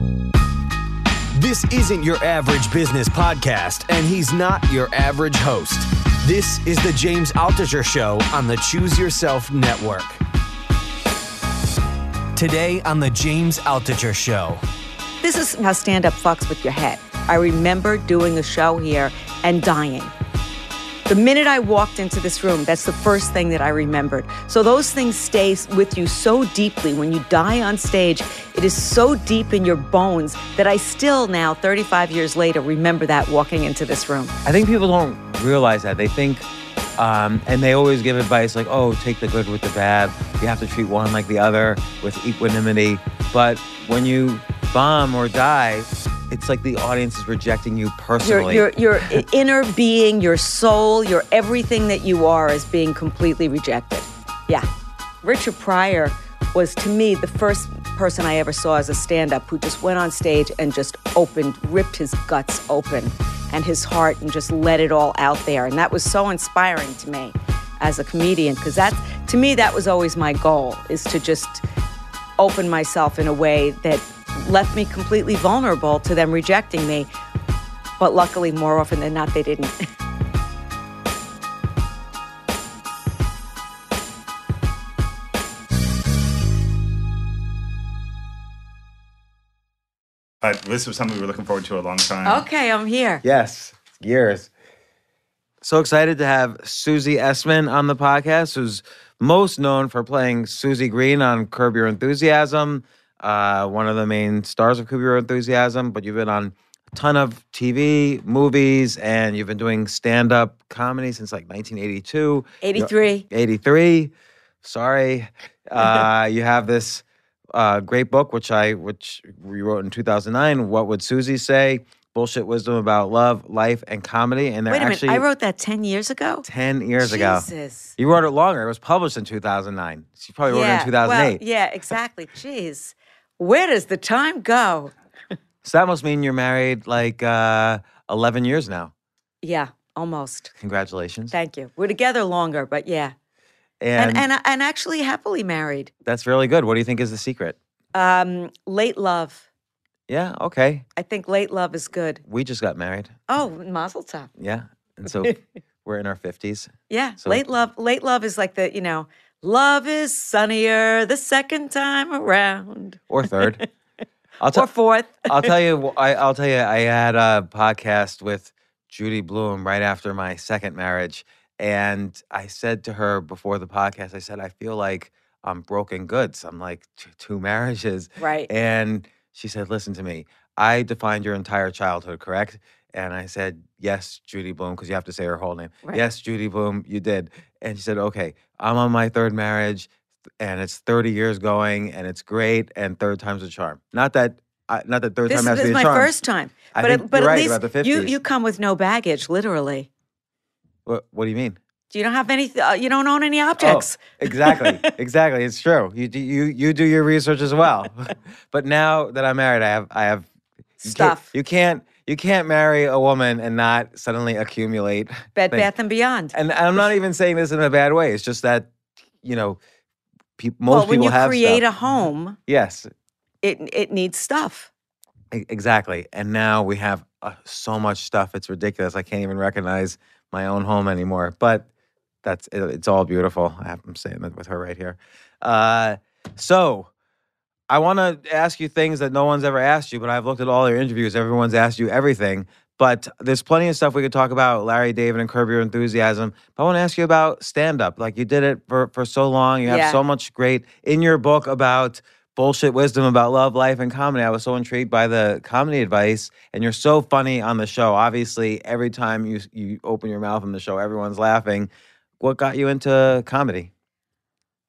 This isn't your average business podcast, and he's not your average host. This is the James Altucher Show on the Choose Yourself Network. Today on the James Altucher Show. This is how stand up fucks with your head. I remember doing a show here and dying. The minute I walked into this room, that's the first thing that I remembered. So those things stay with you so deeply. When you die on stage, it is so deep in your bones that I still now, 35 years later, remember that walking into this room. I think people don't realize that. They think, um, and they always give advice like, oh, take the good with the bad. You have to treat one like the other with equanimity. But when you bomb or die, it's like the audience is rejecting you personally. Your, your, your inner being, your soul, your everything that you are is being completely rejected. Yeah. Richard Pryor was, to me, the first person I ever saw as a stand up who just went on stage and just opened, ripped his guts open and his heart and just let it all out there. And that was so inspiring to me as a comedian because that, to me, that was always my goal is to just open myself in a way that left me completely vulnerable to them rejecting me. But luckily, more often than not, they didn't. But this was something we were looking forward to a long time. okay, I'm here. Yes, years. So excited to have Susie Essman on the podcast, who's most known for playing Susie Green on Curb Your Enthusiasm, uh, one of the main stars of Curb Your Enthusiasm. But you've been on a ton of TV, movies, and you've been doing stand up comedy since like 1982. 83. 83. Sorry. Uh, you have this uh, great book, which I which we wrote in 2009. What would Susie say? Bullshit wisdom about love, life, and comedy. And they're Wait a minute, actually I wrote that 10 years ago? 10 years ago. Jesus. You wrote it longer. It was published in 2009. She probably wrote it in 2008. Well, yeah, exactly. Jeez. Where does the time go? So that must mean you're married like uh, 11 years now. Yeah, almost. Congratulations. Thank you. We're together longer, but yeah. And And, and, and actually happily married. that's really good. What do you think is the secret? Um, late love. Yeah, okay. I think late love is good. We just got married. Oh, mazel tov. Yeah. And so we're in our 50s. Yeah, So- late love. Late love is like the you know, love is sunnier the second time around, Or third. I'll or fourth. I'll tell you I, I'll tell you I had a podcast with Judy Blume right after my second marriage and I said to her before the podcast I said I feel like I'm broken goods. I'm like t- two marriages. right. And she said, Listen to me. I defined your entire childhood, correct? And I said, Yes, Judy Blume, because you have to say her whole name. Right. Yes, Judy Blume, you did. And she said, Okay, I'm on my third marriage and it's 30 years going and it's great and third time's a charm. Not that I, not that third This, time has this to is be a my charm. first time. I but but you're at right least about the 50s. you you come with no baggage, literally. What, what do you mean? You don't have any. Uh, you don't own any objects. Oh, exactly, exactly. It's true. You do you you do your research as well. but now that I'm married, I have I have you can't- Stuff. You can't you can't marry a woman and not suddenly accumulate Bed things. Bath and Beyond. And I'm not even saying this in a bad way. It's just that you know, peop most well, when people you create stuff. a home, yes, it it needs stuff. e- exactly. And now we have uh, so much stuff. It's ridiculous. I can't even recognize my own home anymore. But that's it, it's all beautiful. I have, I'm saying that with her right here. Uh, so I want to ask you things that no one's ever asked you, but I've looked at all your interviews. Everyone's asked you everything. But there's plenty of stuff we could talk about, Larry David and Curb Your Enthusiasm. But I want to ask you about stand up. Like you did it for, for so long. You have Yeah. so much great in your book about bullshit wisdom about love, life, and comedy. I was so intrigued by the comedy advice, and you're so funny on the show. Obviously, every time you you open your mouth on the show, everyone's laughing. What got you into comedy?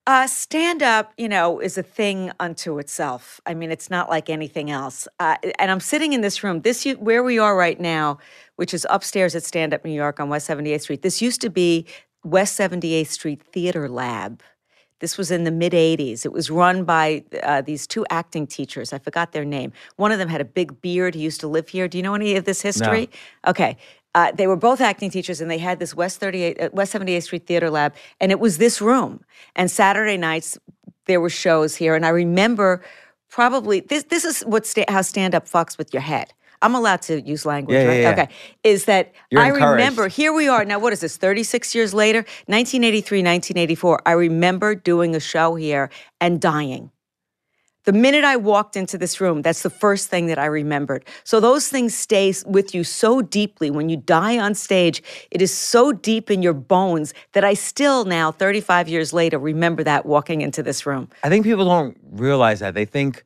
Uh, stand up, you know, is a thing unto itself. I mean, it's not like anything else. Uh, and I'm sitting in this room, this where we are right now, which is upstairs at Stand Up New York on West 78th Street. This used to be West 78th Street Theater Lab. This was in the mid 80s. It was run by uh, these two acting teachers. I forgot their name. One of them had a big beard. He used to live here. Do you know any of this history? No. Okay. Uh, they were both acting teachers, and they had this West 38, uh, West 78th Street Theater Lab, and it was this room. And Saturday nights there were shows here, and I remember probably this. This is what sta- how stand up fucks with your head. I'm allowed to use language, yeah, right? Yeah, yeah. Okay. Is that You're I encouraged. remember, here we are. Now, what is this, 36 years later? 1983, 1984. I remember doing a show here and dying. The minute I walked into this room, that's the first thing that I remembered. So those things stay with you so deeply. When you die on stage, it is so deep in your bones that I still now, 35 years later, remember that walking into this room. I think people don't realize that. They think,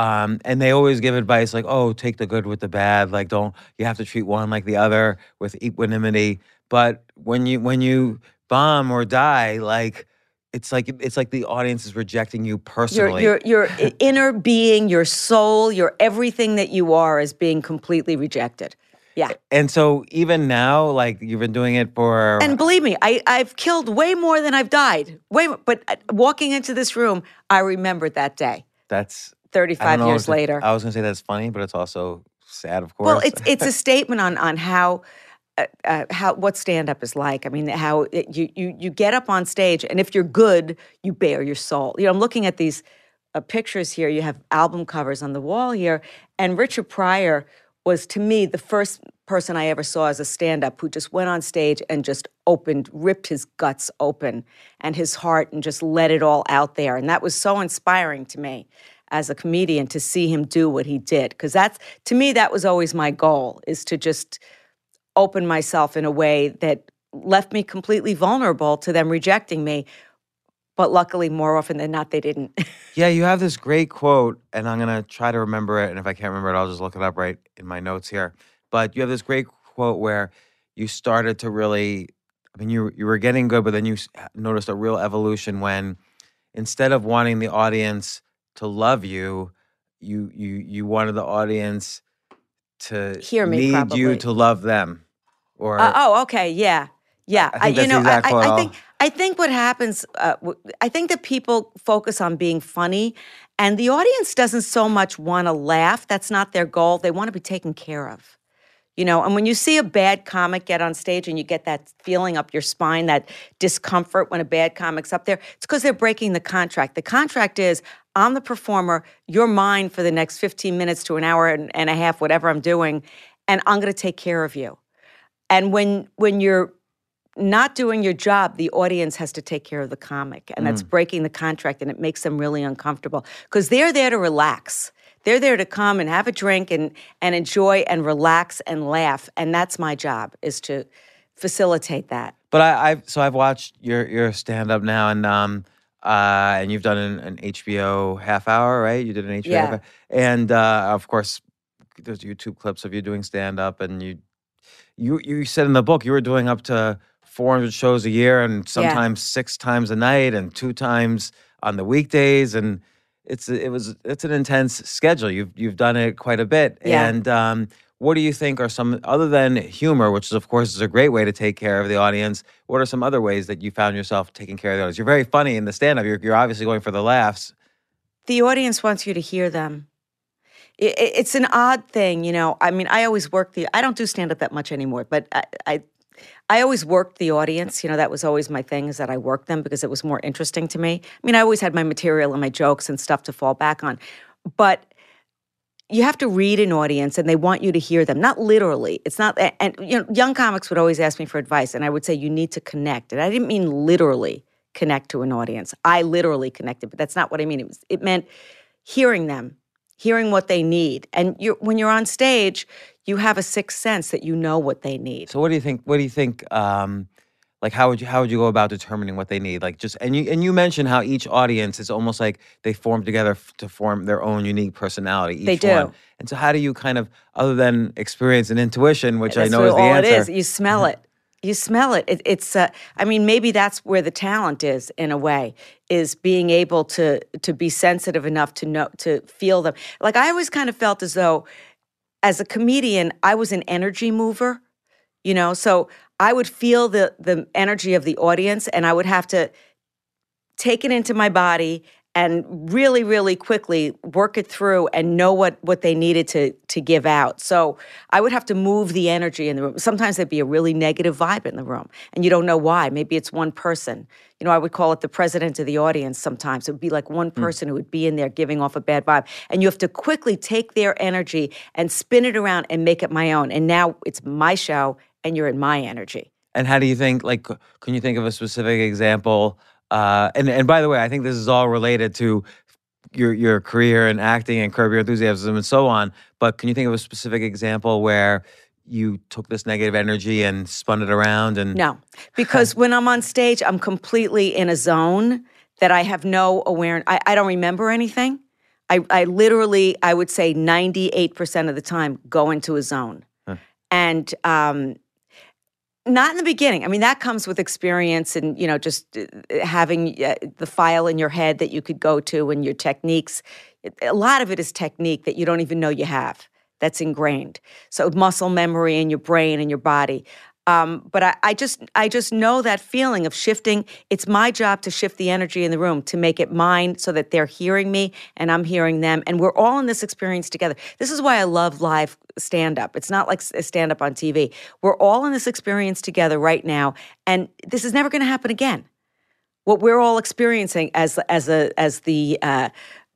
um, and they always give advice like, "Oh, take the good with the bad. Like, don't you have to treat one like the other with equanimity." But when you when you bomb or die, like it's like it's like the audience is rejecting you personally. Your your, your inner being, your soul, your everything that you are is being completely rejected. Yeah. And so even now, like you've been doing it for And believe me, I, I've killed way more than I've died. Way more, but uh, walking into this room, I remembered that day. that's 35 know years later. I was gonna say that's funny, but it's also sad, of course. Well, it's it's a statement on on how uh, uh, how what stand up is like. I mean, how it, you you you get up on stage, and if you're good, you bare your soul. You know, I'm looking at these uh, pictures here. You have album covers on the wall here, and Richard Pryor was to me the first person I ever saw as a stand up who just went on stage and just opened, ripped his guts open and his heart and just let it all out there. And that was so inspiring to me as a comedian to see him do what he did because that's to me that was always my goal is to just open myself in a way that left me completely vulnerable to them rejecting me but luckily more often than not they didn't Yeah, you have this great quote, and I'm gonna try to remember it. And if I can't remember it, I'll just look it up right in my notes here. But you have this great quote where you started to really, I mean, you you were getting good, but then you noticed a real evolution when instead of wanting the audience to love you, you you you wanted the audience to Hear me, need you to love them, or Uh, oh, okay, yeah, yeah. I think you know, I, I, I think I think what happens. Uh, I think that people focus on being funny, and the audience doesn't so much want to laugh. That's not their goal. They want to be taken care of. You know, and when you see a bad comic get on stage and you get that feeling up your spine, that discomfort when a bad comic's up there, it's because they're breaking the contract. The contract is I'm the performer, you're mine for the next 15 minutes to an hour and, and a half, whatever I'm doing, and I'm going to take care of you. And when when you're not doing your job, the audience has to take care of the comic, and that's breaking the contract, and it makes them really uncomfortable because they're there to relax. They're there to come and have a drink and and enjoy and relax and laugh, and that's my job is to facilitate that. But I, I've so I've watched your your stand up now, and um, uh, and you've done an, an HBO half hour, right? You did an HBO, Yeah. half hour. and uh, of course, there's YouTube clips of you doing stand up, and you you you said in the book you were doing up to 400 shows a year, and sometimes six times a night, and two times on the weekdays, and it's it was it's an intense schedule. You've you've done it quite a bit, Yeah. and um, what do you think are some other than humor, which is of course is a great way to take care of the audience? What are some other ways that you found yourself taking care of the audience? You're very funny in the stand-up. You're you're obviously going for the laughs. the audience wants you to hear them. I- I- it's an odd thing, you know. I mean, I always work the. I don't do stand up that much anymore, but I, I, I always worked the audience. You know, that was always my thing is that I worked them because it was more interesting to me. I mean, I always had my material and my jokes and stuff to fall back on, but you have to read an audience and they want you to hear them not literally it's not and you know young comics would always ask me for advice and i would say you need to connect and i didn't mean literally connect to an audience i literally connected but that's not what i mean it was it meant hearing them hearing what they need and you're, when you're on stage you have a sixth sense that you know what they need So what do you think? What do you think? Um, like how would you how would you go about determining what they need? Like just and you and you mentioned how each audience is almost like they form together f- to form their own unique personality. Each They do. One. And so how do you kind of other than experience and intuition, which that's I know is the all answer? it is you smell it You smell it. it it's. Uh, I mean, maybe that's where the talent is in a way, is being able to to be sensitive enough to know to feel them. Like I always kind of felt as though, as a comedian, I was an energy mover. You know, so I would feel the the energy of the audience, and I would have to take it into my body and really really quickly work it through and know what what they needed to to give out. So i would have to move the energy in the room. Sometimes there'd be a really negative vibe in the room and you don't know why. Maybe it's one person. You know i would call it the president of the audience sometimes. It would be like one hmm. person mm. who would be in there giving off a bad vibe. And you have to quickly take their energy and spin it around and make it my own. And now it's my show and you're in my energy and how do you think like can you think of a specific example uh, and and by the way, I think this is all related to your your career and acting and Curb Your Enthusiasm and so on. But can you think of a specific example where you took this negative energy and spun it around? And no, because when I'm on stage, I'm completely in a zone that I have no awareness. I, I don't remember anything. I, I literally, I would say, 98% of the time go into a zone. Huh. And um, not in the beginning. I mean, that comes with experience and, you know, just uh, having uh, the file in your head that you could go to and your techniques. A lot of it is technique that you don't even know you have that's ingrained. So muscle memory in your brain and your body. Um, but I, I, just I just know that feeling of shifting. It's my job to shift the energy in the room to make it mine, so that they're hearing me and I'm hearing them, and we're all in this experience together. This is why I love live stand up. It's not like a stand up on TV. We're all in this experience together right now, and this is never going to happen again. What we're all experiencing as as a as the uh,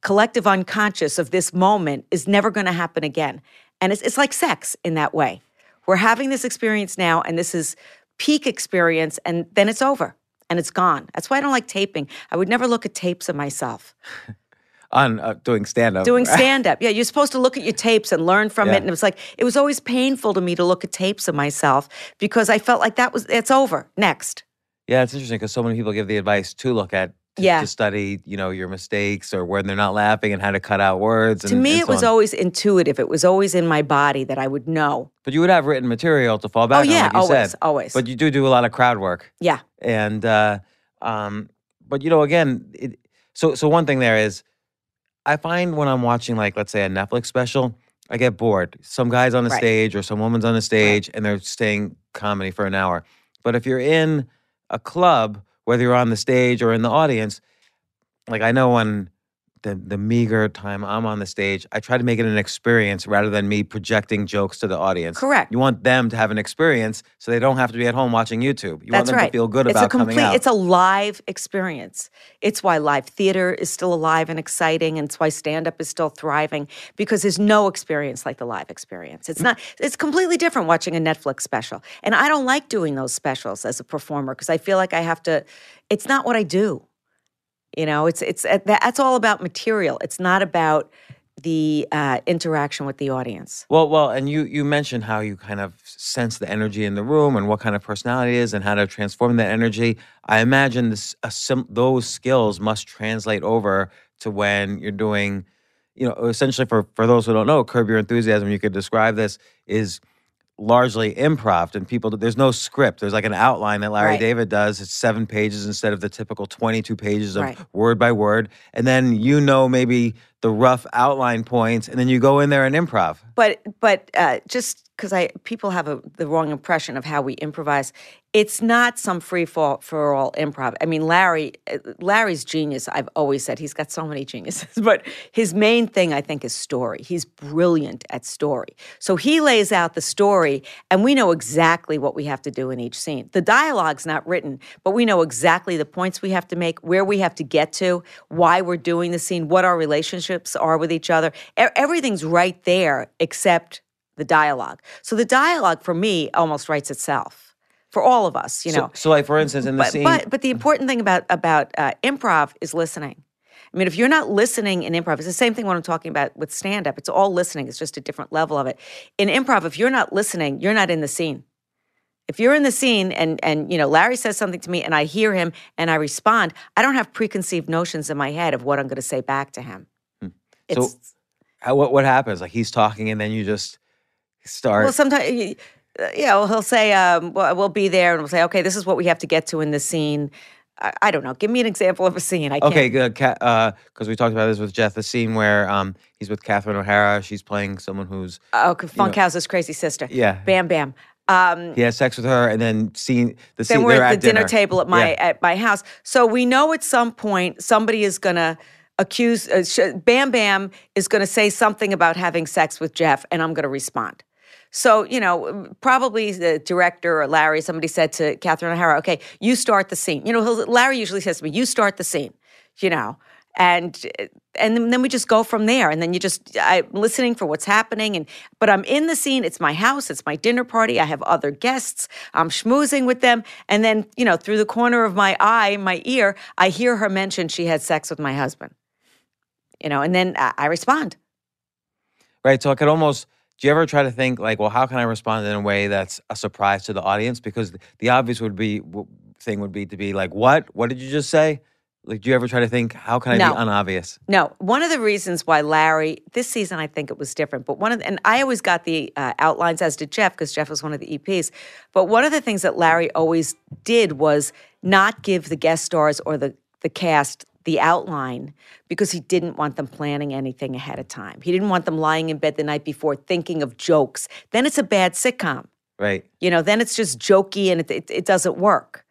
collective unconscious of this moment is never going to happen again, and it's it's like sex in that way we're having this experience now, and this is peak experience, and then it's over and it's gone. That's why I don't like taping. I would never look at tapes of myself. On uh, doing stand up. Doing stand up. Yeah, you're supposed to look at your tapes and learn from yeah. it. And it was like, it was always painful to me to look at tapes of myself because I felt like that was, it's over. Next. Yeah, it's interesting because so many people give the advice to look at to, yeah. to study, you know, your mistakes or when they're not laughing and how to cut out words. And, to me, it was on. always intuitive. It was always in my body that I would know. But you would have written material to fall back oh, on, yeah, like always, said. always. But you do do a lot of crowd work. Yeah. And, uh, um, but you know, again, it, so so one thing there is, I find when I'm watching, like, let's say a Netflix special, I get bored. Some guy's on a right. stage or some woman's on a stage, right. and they're staying comedy for an hour. But if you're in a club, whether you're on the stage or in the audience like I know when the the meager time I'm on the stage, I try to make it an experience rather than me projecting jokes to the audience. Correct. You want them to have an experience so they don't have to be at home watching YouTube. You That's want them right. to feel good it's about a complete, coming out. It's a live experience. It's why live theater is still alive and exciting, and it's why stand up is still thriving because there's no experience like the live experience. It's mm. not. It's completely different watching a Netflix special, and I don't like doing those specials as a performer because I feel like I have to. It's not what I do. You know, it's it's uh, that's all about material. It's not about the uh, interaction with the audience. Well, well, and you you mentioned how you kind of sense the energy in the room and what kind of personality is and how to transform that energy. I imagine this sim- those skills must translate over to when you're doing, you know, essentially for for those who don't know, curb your enthusiasm. You could describe this is largely improv and people there's no script there's like an outline that larry right. david does it's seven pages instead of the typical 22 pages of right. word by word and then you know maybe the rough outline points and then you go in there and improv but but uh, just because I people have a, the wrong impression of how we improvise. It's not some free fall for all improv. I mean, Larry, uh, Larry's genius. I've always said he's got so many geniuses, but his main thing I think is story. He's brilliant at story. So he lays out the story, and we know exactly what we have to do in each scene. The dialogue's not written, but we know exactly the points we have to make, where we have to get to, why we're doing the scene, what our relationships are with each other. Everything's right there, except the dialogue. So the dialogue for me almost writes itself for all of us, you know. So, so like for instance, in the but, scene, but but the important thing about about uh, improv is listening. I mean, if you're not listening in improv, it's the same thing when I'm talking about with stand up. It's all listening. It's just a different level of it. In improv, if you're not listening, you're not in the scene. If you're in the scene and and you know Larry says something to me and I hear him and I respond, I don't have preconceived notions in my head of what I'm going to say back to him. Hmm. So, how, what what happens? Like he's talking and then you just start. Well, sometimes uh, you know, he'll say, um, well, we'll be there, and we'll say, okay, this is what we have to get to in this scene. I, I don't know. Give me an example of a scene. I can't. Okay, good. Because uh, we talked about this with Jeff, the scene where um, he's with Catherine O'Hara. She's playing someone who's Oh, Funkhouser's crazy sister. Yeah. Bam Bam. Um, he has sex with her, and then scene the then scene we're they're at the dinner. dinner table at my Yeah. at my house. So we know at some point somebody is gonna accuse uh, sh- Bam Bam is gonna say something about having sex with Jeff, and I'm gonna respond. So you know, probably the director or Larry, somebody said to Catherine O'Hara, "Okay, you start the scene." You know, Larry usually says to me, "You start the scene." You know. And uh, and then- then we just go from there, and then you just I'm listening for what's happening, and but I'm in the scene. It's my house, it's my dinner party. I have other guests. I'm schmoozing with them, and then you know through the corner of my eye, my ear, I hear her mention she had sex with my husband. You know, and then I, I respond. Right. So I could almost. Do you ever try to think like, well, how can I respond in a way that's a surprise to the audience? Because the obvious would be thing would be to be like, what? What did you just say? Like, do you ever try to think, how can I No. be unobvious? No, one of the reasons why Larry this season I think it was different, but one of the, and I always got the uh, outlines as did Jeff because Jeff was one of the EPs. But one of the things that Larry always did was not give the guest stars or the the cast the outline because he didn't want them planning anything ahead of time. He didn't want them lying in bed the night before thinking of jokes. Then it's a bad sitcom. Right. You know, then it's just jokey and it, it, it doesn't work.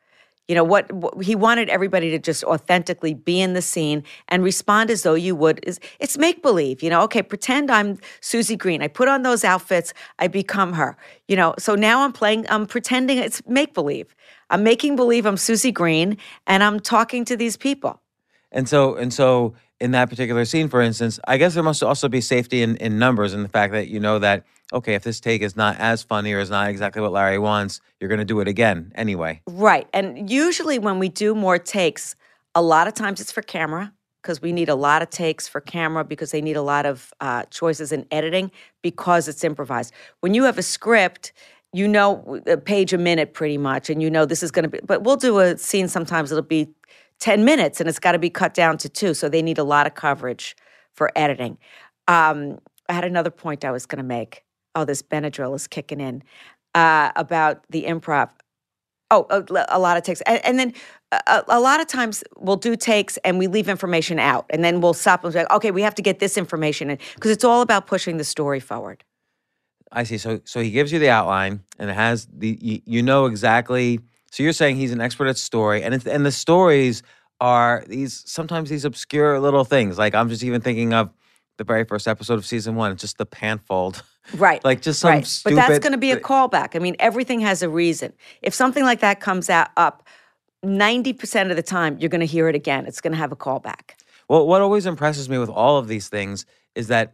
You know what, what he wanted everybody to just authentically be in the scene and respond as though you would. Is it's make believe. You know, okay, pretend I'm Susie Green. I put on those outfits. I become her. You know, so now I'm playing. I'm pretending it's make believe. I'm making believe I'm Susie Green and I'm talking to these people. And so and so in that particular scene, for instance, I guess there must also be safety in, in numbers and the fact that you know that okay, if this take is not as funny or is not exactly what Larry wants, you're to do it again anyway. Right. And usually when we do more takes, a lot of times it's for camera because we need a lot of takes for camera because they need a lot of uh, choices in editing because it's improvised. When you have a script, you know a page a minute pretty much, and you know this is going to be, but we'll do a scene sometimes it'll be 10 minutes and it's got to be cut down to two. So they need a lot of coverage for editing. Um, I had another point I was going to make. Oh, this Benadryl is kicking in uh, about the improv. Oh, a, a lot of takes, and, and then a, a lot of times we'll do takes and we leave information out, and then we'll stop and say, okay, we have to get this information in because it's all about pushing the story forward. I see. So so he gives you the outline and it has the you, you know exactly. So you're saying he's an expert at story, and it's, and the stories are these sometimes these obscure little things. Like I'm just even thinking of the very first episode of season one, just the panfold. Right. Like just some right. stupid. But that's going to be a callback. I mean, everything has a reason. If something like that comes out up, 90% of the time, you're going to hear it again. It's going to have a callback. Well, what always impresses me with all of these things is that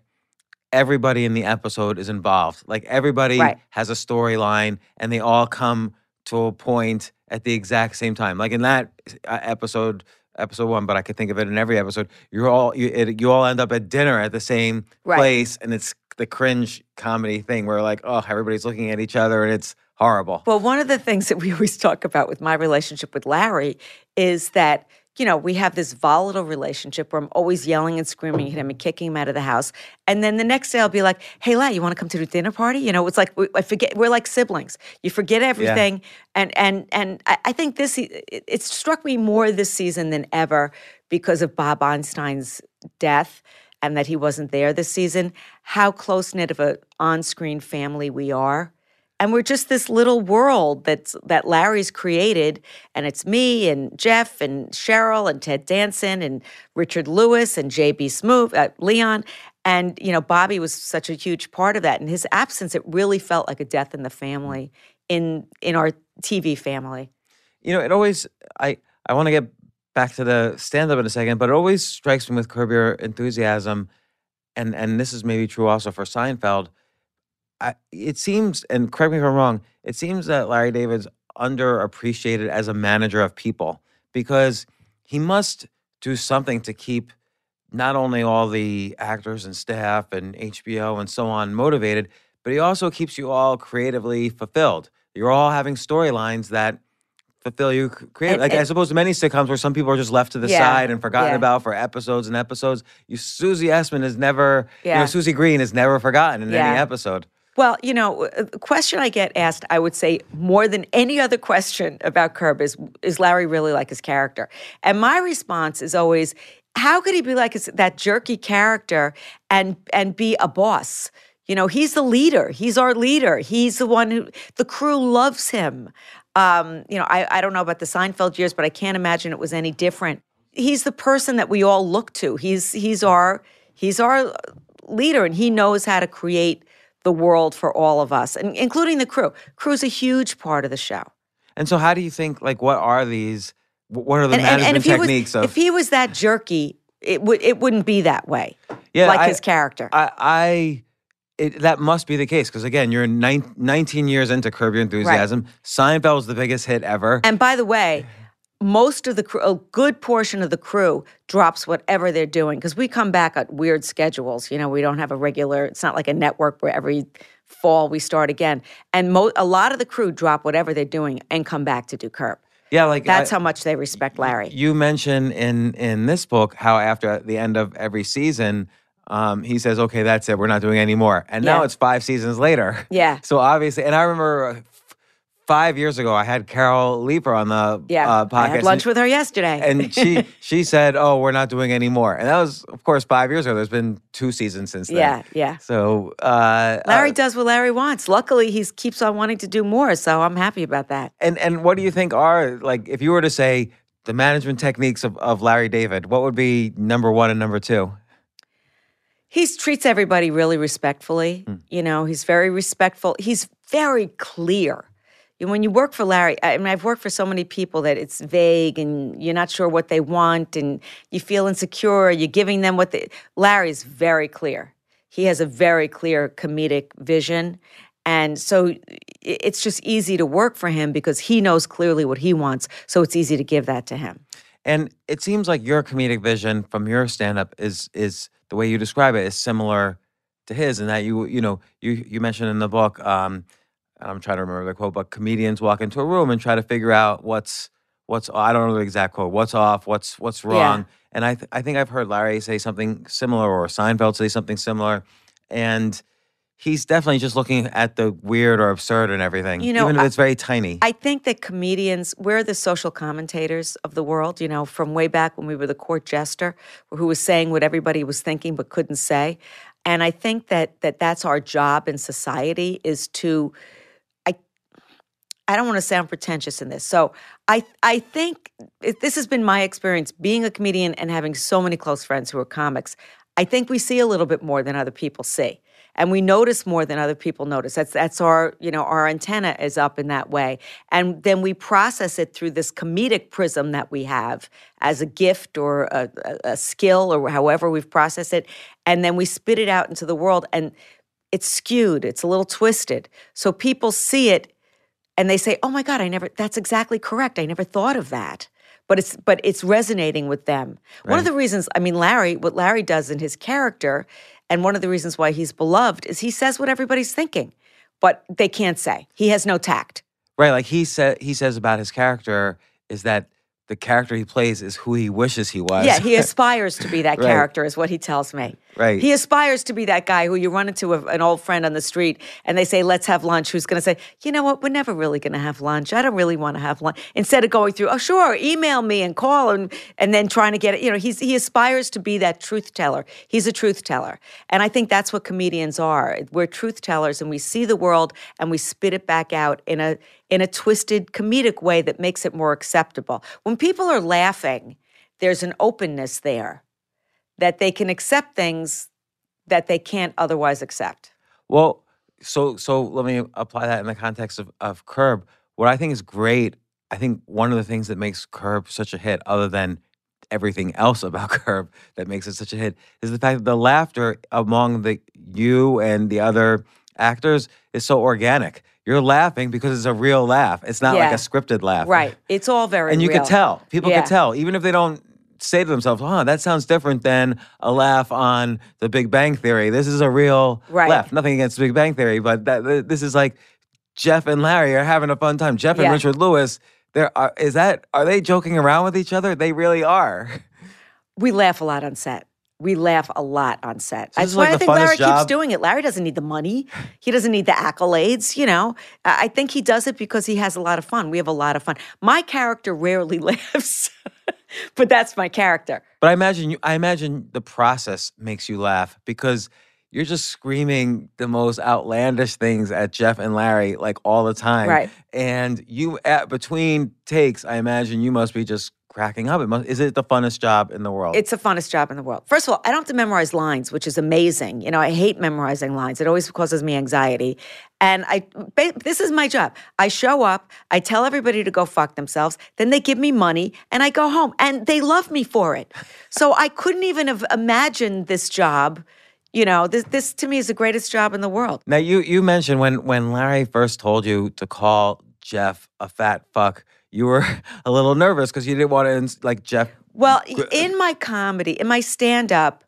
everybody in the episode is involved. Like everybody Right. has a storyline, and they all come to a point at the exact same time. Like in that uh, episode, episode one, but I could think of it in every episode. You're all you, it, you all end up at dinner at the same Right. place, and it's the cringe comedy thing where like, oh, everybody's looking at each other, and it's horrible. Well, one of the things that we always talk about with my relationship with Larry is that, you know, we have this volatile relationship where I'm always yelling and screaming at him and kicking him out of the house. And then the next day I'll be like, hey, Larry, you want to come to the dinner party? You know, it's like, we, I forget, we're like siblings. You forget everything. And, and, and I, I think this, it, it struck me more this season than ever because of Bob Einstein's death and that he wasn't there this season, how close knit of a on screen family we are. And we're just this little world that's that Larry's created, and it's me and Jeff and Cheryl and Ted Danson and Richard Lewis and JB Smoove, uh, Leon, and you know Bobby was such a huge part of that. In his absence, it really felt like a death in the family, in in our TV family. you know, it always I I want to get back to the stand up in a second, but it always strikes me with Curb Your Enthusiasm, and and this is maybe true also for Seinfeld. I, it seems, and correct me if I'm wrong, it seems that Larry David's underappreciated as a manager of people because he must do something to keep not only all the actors and staff and HBO and so on motivated, but he also keeps you all creatively fulfilled. You're all having storylines that fulfill you creatively. Like as opposed many sitcoms where some people are just left to the Yeah, side and forgotten yeah. about for episodes and episodes. You Susie Essman is never, you Yeah. know, Susie Green is never forgotten in any episode. Well, you know, uh, the question I get asked, I would say more than any other question about Curb is is Larry really like his character? And my response is always, how could he be like his, that jerky character and and be a boss? You know, he's the leader. He's our leader. He's the one who the crew loves him. Um, you know, I, I don't know about the Seinfeld years, but I can't imagine it was any different. He's the person that we all look to. He's he's our he's our leader, and he knows how to create the world for all of us, and including the crew. Crew's a huge part of the show. And so, how do you think? Like, what are these? What are the And, management and if he was techniques of? if he was that jerky, it would it wouldn't be that way. Yeah, like I- his character. I, I it, that must be the case because again, you're nine, 19 years into Curb Your Enthusiasm. Seinfeld was the biggest hit ever. And by the way, most of the crew, a good portion of the crew drops whatever they're doing because we come back at weird schedules. You know, we don't have a regular, it's not like a network where every fall we start again. And mo- a lot of the crew drop whatever they're doing and come back to do Curb. yeah, like That's I- how much they respect Larry. you mention in in this book how after the end of every season. Um, he says, "Okay, that's it. We're not doing any more." And now it's five seasons later. Yeah. So obviously, and I remember five years ago, I had Carol Leifer on the Yeah. uh, podcast. I had lunch with her yesterday. and she she said, "Oh, we're not doing any more." And that was, of course, five years ago. There's been two seasons since then. Yeah, yeah. So uh, Larry uh, does what Larry wants. Luckily, he keeps on wanting to do more, so I'm happy about that. and and what do you think are like if you were to say the management techniques of, of Larry David? What would be number one and number two? He treats everybody really respectfully. You know, he's very respectful. He's very clear. When you work for Larry, I mean, I've worked for so many people that it's vague and you're not sure what they want and you feel insecure. You're giving them what they. Larry's very clear. He has a very clear comedic vision. And so it's just easy to work for him because he knows clearly what he wants. So it's easy to give that to him. And it seems like your comedic vision from your stand up is is the way you describe it is similar to his and that you you know you you mentioned in the book um I'm trying to remember the quote but comedians walk into a room and try to figure out what's what's I don't know the exact quote what's off what's what's Yeah. wrong and I th- I think I've heard Larry say something similar or Seinfeld say something similar and he's definitely just looking at the weird or absurd and everything You know, even if I- it's very tiny I think that comedians, we're the social commentators of the world, you know, from way back when we were the court jester who was saying what everybody was thinking but couldn't say. And I think that that that's our job in society is to I don't want to sound pretentious in this. So I I think it, this has been my experience being a comedian and having so many close friends who are comics. I think we see a little bit more than other people see. And we notice more than other people notice. That's that's our, you know, our antenna is up in that way. And then we process it through this comedic prism that we have as a gift or a, a, a skill or however we've processed it. And then we spit it out into the world and it's skewed, it's a little twisted. So people see it and they say, "Oh my God, I never. That's exactly correct. I never thought of that." But it's but it's resonating with them. One of the reasons, I mean, Larry, what Larry does in his character, and one of the reasons why he's beloved is he says what everybody's thinking, but they can't say. He has no tact. Right, like he said, he says about his character is that the character he plays is who he wishes he was. Yeah, he aspires to be that Right. character, is what he tells me. Right. He aspires to be that guy who you run into a, an old friend on the street and they say, let's have lunch, who's going to say, you know what, we're never really going to have lunch. I don't really want to have lunch. Instead of going through, oh, sure, email me and call and, and then trying to get it, you know, he's, he aspires to be that truth teller. He's a truth teller. And I think that's what comedians are. We're truth tellers and we see the world and we spit it back out in a, in a twisted comedic way that makes it more acceptable. When people are laughing, there's an openness there that they can accept things that they can't otherwise accept. Well, so so let me apply that in the context of, of Curb. What I think is great, I think one of the things that makes Curb such a hit, other than everything else about Curb that makes it such a hit, is the fact that the laughter among the you and the other actors is so organic. You're laughing because it's a real laugh. It's not like a scripted laugh. Right. It's all very And you real. could tell. People Yeah. could tell, even if they don't say to themselves, "Huh, that sounds different than a laugh on The Big Bang Theory." This is a real Right. laugh. Nothing against The Big Bang Theory, but that this is like Jeff and Larry are having a fun time. Jeff and Yeah. Richard Lewis. There are is that are they joking around with each other? They really are. We laugh a lot on set. We laugh a lot on set. So That's why like I the think Larry keeps job? doing it. Larry doesn't need the money. He doesn't need the accolades. You know, I think he does it because he has a lot of fun. We have a lot of fun. My character rarely laughs, but that's my character. But I imagine you. I imagine the process makes you laugh because you're just screaming the most outlandish things at Jeff and Larry like all the time. Right. And you at between takes, I imagine you must be just cracking up. It must, is it the funnest job in the world? It's the funnest job in the world. First of all, I don't have to memorize lines, which is amazing. You know, I hate memorizing lines. It always causes me anxiety. And I this is my job. I show up, I tell everybody to go fuck themselves, then they give me money and I go home and they love me for it. So I couldn't even have imagined this job. You know, this this to me is the greatest job in the world. Now you you mentioned when when Larry first told you to call Jeff a fat fuck, you were a little nervous because you didn't want to ins- like Jeff. Well, in my comedy, in my stand up,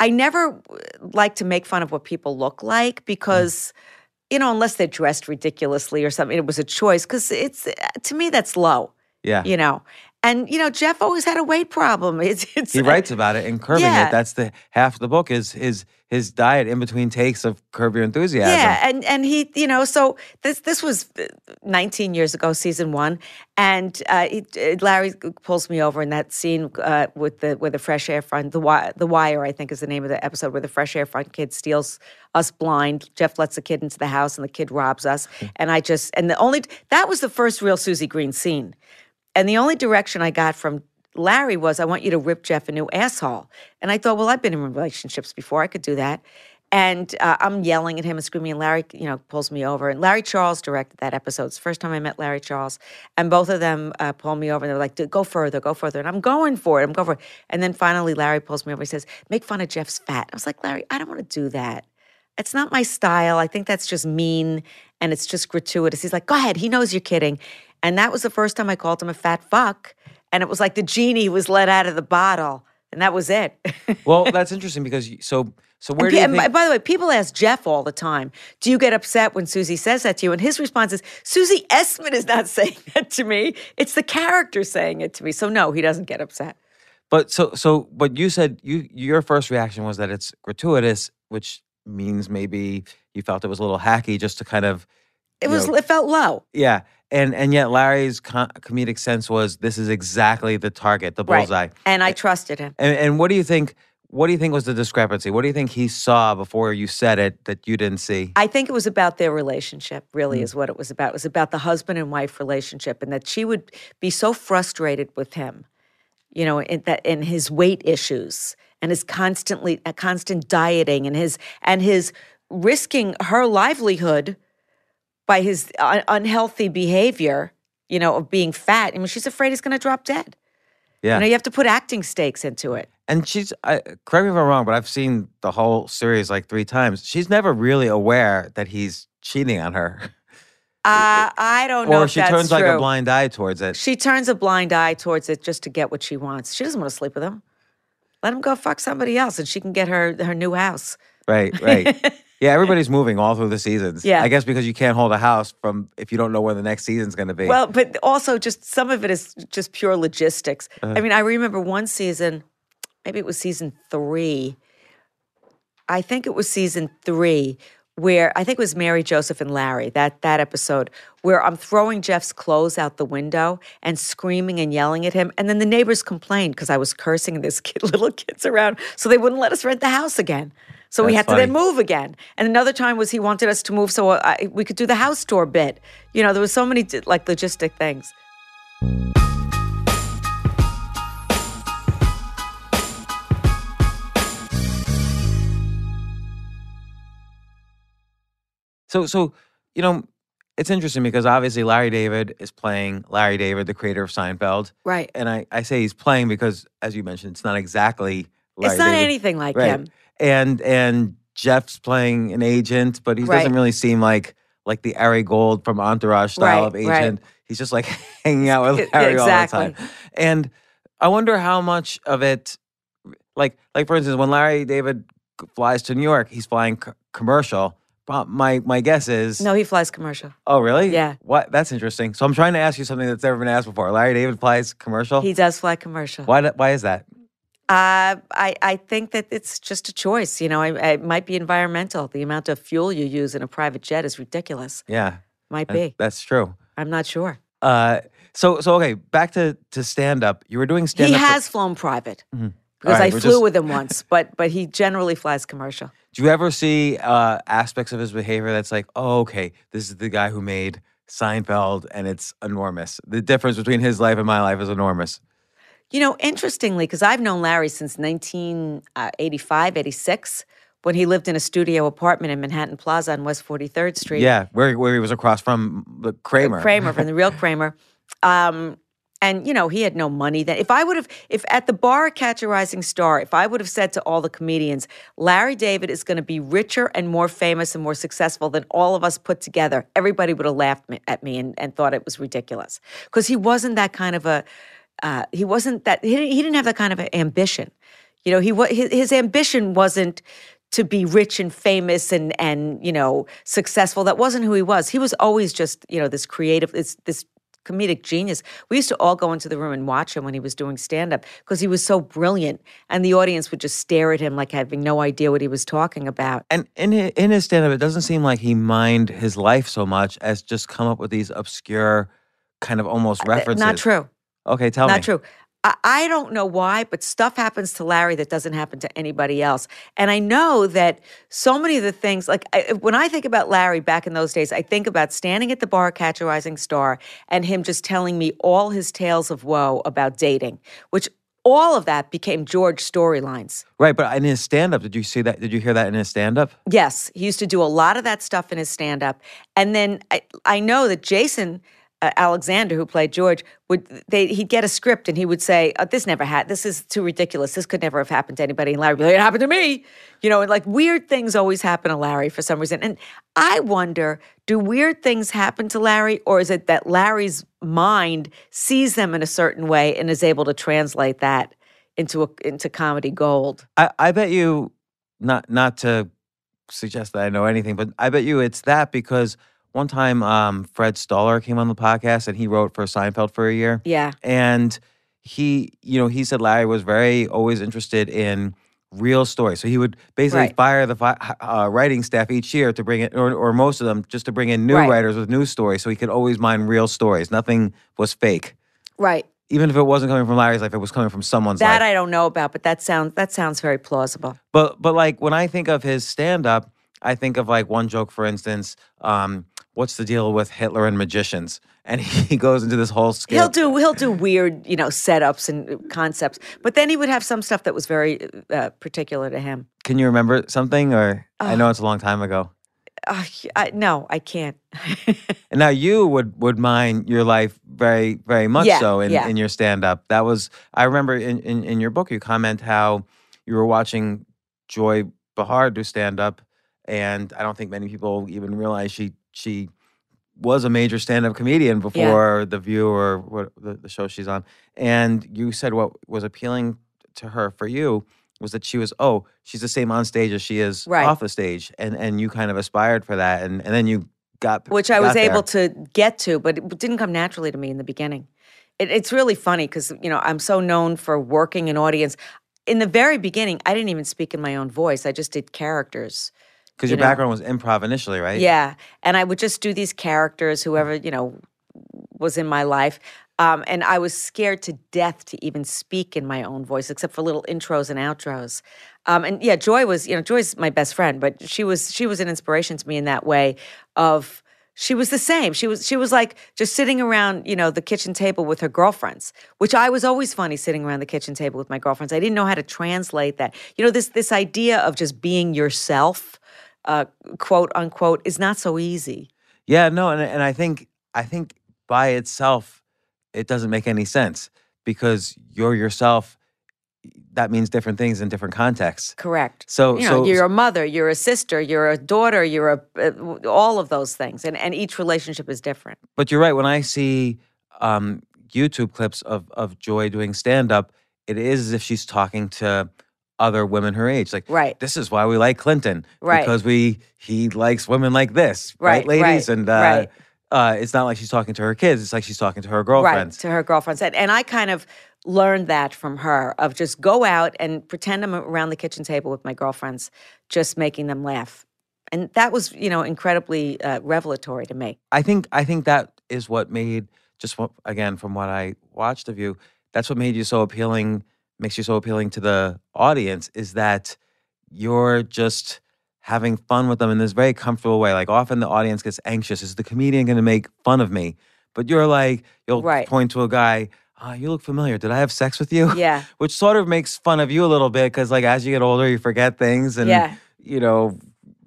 I never like to make fun of what people look like because, you know, unless they're dressed ridiculously or something, it was a choice because it's, uh, to me, that's low, Yeah, you know. And, you know, Jeff always had a weight problem. It's, it's, he writes about it in Curbing Yeah. It. That's the half of the book is his his diet in between takes of Curb Your Enthusiasm. Yeah, and and he, you know, so this this was uh, 19 years ago, season one, and uh, he, uh, Larry pulls me over in that scene uh, with the where the Fresh Air Fund, the wire, the wire, I think is the name of the episode, where the Fresh Air Fund kid steals us blind. Jeff lets the kid into the house, and the kid robs us. and I just and the only that was the first real Susie Green scene, and the only direction I got from Larry was, I want you to rip Jeff a new asshole. And I thought, well, I've been in relationships before. I could do that. And uh, I'm yelling at him and screaming, and Larry, you know, pulls me over. And Larry Charles directed that episode. It's the first time I met Larry Charles. And both of them uh, pull me over and they're like, "Dude, go further, go further. And I'm going for it. I'm going for it. And then finally, Larry pulls me over. He says, make fun of Jeff's fat. I was like, Larry, I don't want to do that. It's not my style. I think that's just mean and it's just gratuitous. He's like, go ahead. He knows you're kidding. And that was the first time I called him a fat fuck. And it was like the genie was let out of the bottle. And that was it. Well, that's interesting because you, so so where And do you think? by the way, people ask Jeff all the time, do you get upset when Susie says that to you? And his response is, Susie Essman is not saying that to me. It's the character saying it to me. So no, he doesn't get upset. But so so but you said you your first reaction was that it's gratuitous, which means maybe you felt it was a little hacky just to kind of It was know, it felt low. yeah. And and yet Larry's co- comedic sense was this is exactly the target, the bullseye. And I trusted him. And and what do you think what do you think was the discrepancy? What do you think he saw before you said it that you didn't see? I think it was about their relationship, really, Mm. is what it was about. It was about the husband and wife relationship, and that she would be so frustrated with him, you know, in that in his weight issues and his constantly uh, constant dieting and his and his risking her livelihood by his un- unhealthy behavior, you know, of being fat. I mean, she's afraid he's going to drop dead. Yeah. You know, you have to put acting stakes into it. And she's, I, correct me if I'm wrong, but I've seen the whole series like three times. She's never really aware that he's cheating on her, Uh, I don't know or she turns like a blind eye towards it. She turns a blind eye towards it just to get what she wants. She doesn't want to sleep with him. Let him go fuck somebody else, and she can get her her new house. Right, right. yeah, everybody's moving all through the seasons. Yeah. I guess because you can't hold a house from if you don't know where the next season's going to be. Well, but also just some of it is just pure logistics. Uh-huh. I mean, I remember one season, maybe it was season three. I think it was season three where I think it was Mary, Joseph, and Larry, that that episode, where I'm throwing Jeff's clothes out the window and screaming and yelling at him. And then the neighbors complained because I was cursing and there's kid, little kids around. So they wouldn't let us rent the house again. So we That's had to then move again. And another time was he wanted us to move so uh, I, we could do the house tour bit. You know, there was so many like logistic things. so, so you know, it's interesting because obviously Larry David is playing Larry David, the creator of Seinfeld. Right. And I, I say he's playing because, as you mentioned, it's not exactly Larry it's not David. anything like right. him. And and Jeff's playing an agent, but he Right. doesn't really seem like like the Ari Gold from Entourage style Right, of right. agent. He's just like hanging out with E- Larry all the time. And I wonder how much of it, like like for instance, when Larry David flies to New York, he's flying c- commercial. But my my guess is No, he flies commercial. Oh, really? Yeah. What? That's interesting. So I'm trying to ask you something that's never been asked before. Larry David flies commercial. He does fly commercial. why? Why is that? Uh, I, I think that it's just a choice. You know, I, I- it might be environmental. The amount of fuel you use in a private jet is ridiculous. Yeah, Might be. that's true. I'm not sure. Uh, so so okay, back to to stand up. You were doing stand He up. has flown private Mhm. because right, I flew just- with him once, but but he generally flies commercial. Do you ever see uh, aspects of his behavior that's like, oh, okay, this is the guy who made Seinfeld, and it's enormous. The difference between his life and my life is enormous. You know, interestingly, because I've known Larry since 1985, 86, when he lived in a studio apartment in Manhattan Plaza on West 43rd Street. Yeah, where where he was across from the Kramer. Kramer from the real Kramer. Um, and you know, he had no money then. If I would have, if at the bar Catch a Rising Star, if I would have said to all the comedians, Larry David is going to be richer and more famous and more successful than all of us put together, everybody would have laughed at me and, and thought it was ridiculous because he wasn't that kind of a. Uh, he wasn't that. He didn't, he didn't have that kind of ambition. You know, he his, his ambition wasn't to be rich and famous and and you know successful. That wasn't who he was. He was always just you know this creative, this this comedic genius. We used to all go into the room and watch him when he was doing stand up because he was so brilliant, and the audience would just stare at him like having no idea what he was talking about. And in his, in his stand up, it doesn't seem like he mined his life so much as just come up with these obscure kind of almost references. Uh, Not true. Okay, tell Not me. Not true. I, I don't know why, but stuff happens to Larry that doesn't happen to anybody else. And I know that so many of the things, like I, when I think about Larry back in those days, I think about standing at the bar, at Catch a Rising Star, and him just telling me all his tales of woe about dating, which all of that became George storylines. Right, but in his stand up, did you see that? Did you hear that in his stand up? Yes, he used to do a lot of that stuff in his stand up. And then I, I know that Jason uh, Alexander, who played George, would they he'd get a script and he would say, oh, "This never had. This is too ridiculous. This could never have happened to anybody." And Larry would be like, "It happened to me," you know. And like weird things always happen to Larry for some reason. And I wonder, do weird things happen to Larry, or is it that Larry's mind sees them in a certain way and is able to translate that into a, into comedy gold? I, I bet you, not not to suggest that I know anything, but I bet you it's that because one time um, Fred Stoller came on the podcast and he wrote for Seinfeld for a year. Yeah, and he you know he said larry was very always interested in real stories so he would basically Right. fire the fi- uh, writing staff each year to bring in or, or most of them just to bring in new Right. writers with new stories so he could always mine real stories nothing was fake right. even if it wasn't coming from larry's life it was coming from someone's That life I don't know about, but that sounds that sounds very plausible. but but like when i think of his stand-up i think of like one joke for instance um, what's the deal with hitler and magicians and he goes into this whole skit He'll do he'll do weird, you know, setups and concepts, but then he would have some stuff that was very uh, particular to him. can you remember something or i know it's a long time ago Uh, I, no, I can't. Now you would would mind your life very very much Yeah, so in, yeah. in your stand up. That was I remember in, in in your book you comment how you were watching Joy Behar do stand up, and I don't think many people even realize she she was a major stand up comedian before The View or what the, the show she's on. And you said what was appealing to her for you was that she was oh she's the same on stage as she is Right. off the stage, and and you kind of aspired for that, and and then you got Which I got was there. able to get to, but it didn't come naturally to me in the beginning. It, it's really funny because you know I'm so known for working an audience. In the very beginning, I didn't even speak in my own voice. I just did characters. Because you your know. background was improv initially, right? Yeah, and I would just do these characters, whoever you know was in my life, um, and I was scared to death to even speak in my own voice, except for little intros and outros. Um, and yeah, Joy was you know Joy's my best friend, but she was she was an inspiration to me in that way. Of she was the same. She was she was like just sitting around you know the kitchen table with her girlfriends, which I was always funny sitting around the kitchen table with my girlfriends. I didn't know how to translate that. You know this this idea of just being yourself uh, quote unquote is not so easy. Yeah, no, and and I think I think by itself it doesn't make any sense because you're yourself. That means different things in different contexts. Correct. So You know, so you're a mother, you're a sister, you're a daughter, you're a uh, all of those things, and and each relationship is different. But you're right. When I see um, YouTube clips of of Joy doing stand up, it is as if she's talking to other women her age. Like, Right. this is why we like Clinton, Right. Because we he likes women like this, right, Right, ladies? right, and uh, right. uh, it's not like she's talking to her kids. It's like she's talking to her Right girlfriends. to her girlfriends, and, and I kind of learned that from her of just go out and pretend I'm around the kitchen table with my girlfriends, just making them laugh. And that was, you know, incredibly uh, revelatory to me. I think I think that is what made just what, again from what I watched of you. That's what made you so appealing. Makes you so appealing to the audience is that you're just having fun with them in this very comfortable way. Like often the audience gets anxious. Is the comedian going to make fun of me? But you're like, you'll Right. point to a guy. Oh, you look familiar. Did I have sex with you? Yeah. Which sort of makes fun of you a little bit because, like, as you get older, you forget things, and Yeah. you know,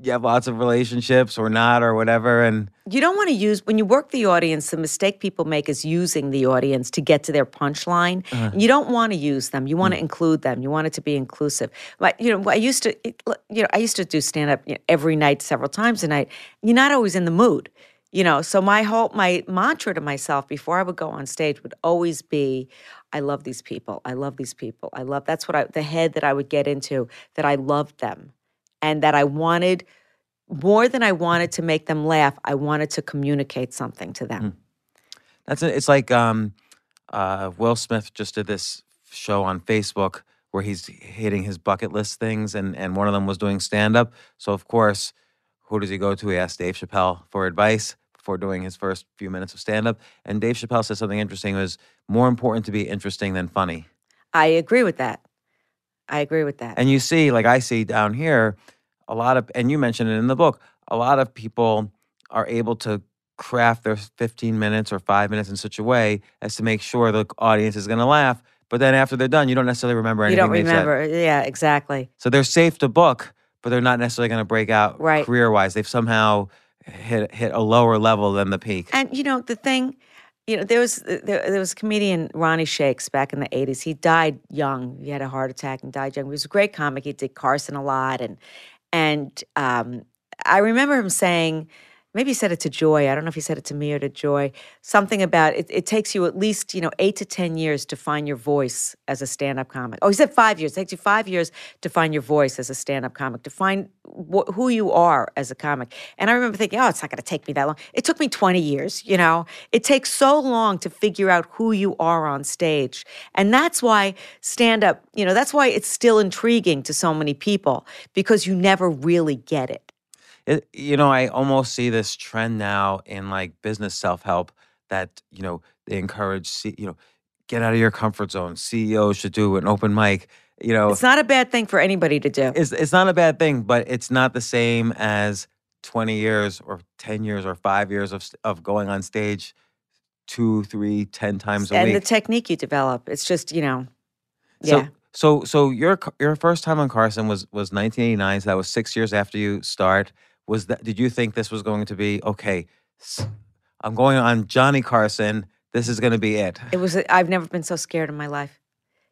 you have lots of relationships or not or whatever. And You don't want to use, when you work the audience, the mistake people make is using the audience to get to their punchline. Uh-huh. You don't want to use them. You want to mm. include them. You want it to be inclusive. But, you know, I used to, you know, I used to do stand up you know, every night, several times a night. You're not always in the mood, you know. So my whole, my mantra to myself before I would go on stage would always be, I love these people. I love these people. I love, that's what I, the head that I would get into, that I loved them and that I wanted more than I wanted to make them laugh, I wanted to communicate something to them. that's it. It's like um, uh, Will Smith just did this show on Facebook where he's hitting his bucket list things, and and one of them was doing stand up. So of course, who does he go to? He asked Dave Chappelle for advice before doing his first few minutes of stand up, and Dave Chappelle said something interesting. It was more important to be interesting than funny. I agree with that. I agree with that. And you see, like I see down here, a lot of, and you mentioned it in the book, a lot of people are able to craft their 15 minutes or five minutes in such a way as to make sure the audience is going to laugh. But then after they're done, you don't necessarily remember anything. you don't remember. Yeah, exactly. So they're safe to book, but they're not necessarily going to break out Right. career wise. They've somehow hit hit a lower level than the peak. And you know, the thing, you know, there was there, there was comedian Ronnie Shakes back in the '80s. He died young. He had a heart attack and died young. He was a great comic. He did Carson a lot, and and um, I remember him saying. Maybe he said it to Joy. I don't know if he said it to me or to Joy. Something about it, it takes you at least, you know, eight to 10 years to find your voice as a stand up comic. Oh, he said five years. It takes you five years to find your voice as a stand up comic, to find wh- who you are as a comic. And I remember thinking, oh, it's not going to take me that long. It took me 20 years, you know? It takes so long to figure out who you are on stage. And that's why stand up, you know, that's why it's still intriguing to so many people because you never really get it. It, you know, I almost see this trend now in like business self help that you know they encourage, C- you know, get out of your comfort zone. CEOs should do an open mic. You know, It's not a bad thing for anybody to do. it's it's not a bad thing, but it's not the same as twenty years or ten years or five years of st- of going on stage two, three, ten times a and the week. technique you develop, it's just, you know, So, yeah. so, so your Car- your first time on Carson was was 1989. So that was six years after you start. Was that? Did you think this was going to be okay? I'm going on Johnny Carson. This is going to be it. It was, i I've never been so scared in my life.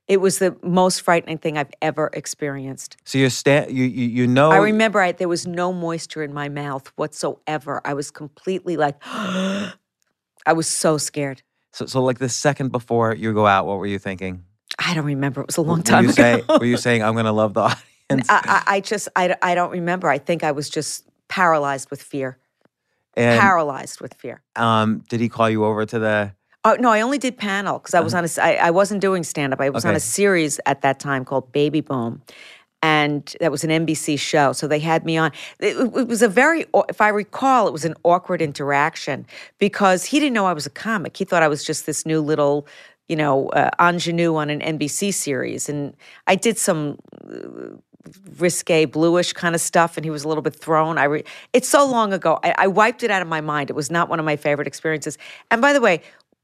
It was the most frightening thing I've ever experienced. So you're sta- you, you you know. I remember I, there was no moisture in my mouth whatsoever. I was completely like, I was so scared. So, so like the second before you go out, what were you thinking? I don't remember. It was a long Were time you ago. say? Were you saying I'm going to love the audience? I, I, I just, I, I don't remember. I think I was just paralyzed with fear. And paralyzed with fear. um, did he call you over to the? Oh no, I only did panel because I was on a. I, I wasn't doing stand up. I was on Uh-huh. A series at that time called Baby Boom, and that was an NBC show. So they had me on. It, it was a very, if I recall, it was an awkward interaction because he didn't know I was a comic. He thought I was just this new little, you know, uh, ingenue on an NBC series, and I did some risque bluish kind of stuff and he was a little bit thrown. I re- it's so long ago. I, I wiped it out of my mind. It was not one of my favorite experiences. And by the way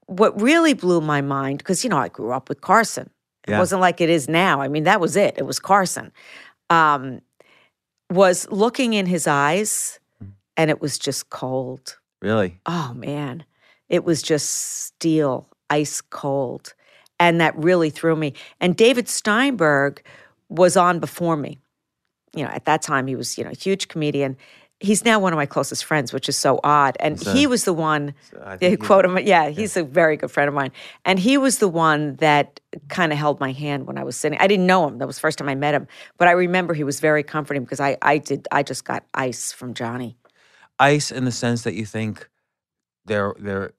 what really blew my mind because you know i grew up with carson. It Yeah. wasn't like it is now. I mean that was it. It was carson. Um, was looking in his eyes and it was just cold. Really? oh man. It was just steel ice cold. And that really threw me. And david steinberg was on before me. You know at that time he was you know a huge comedian. He's now one of my closest friends which is so odd. And a- he was the one I they quote him yeah he's a very good friend of mine. And he was the one that kind of held my hand when i was sitting. I didn't know him. That was the first time i met him. But i remember he was very comforting because i i did i just got ice from johnny. Ice in the sense that you think there there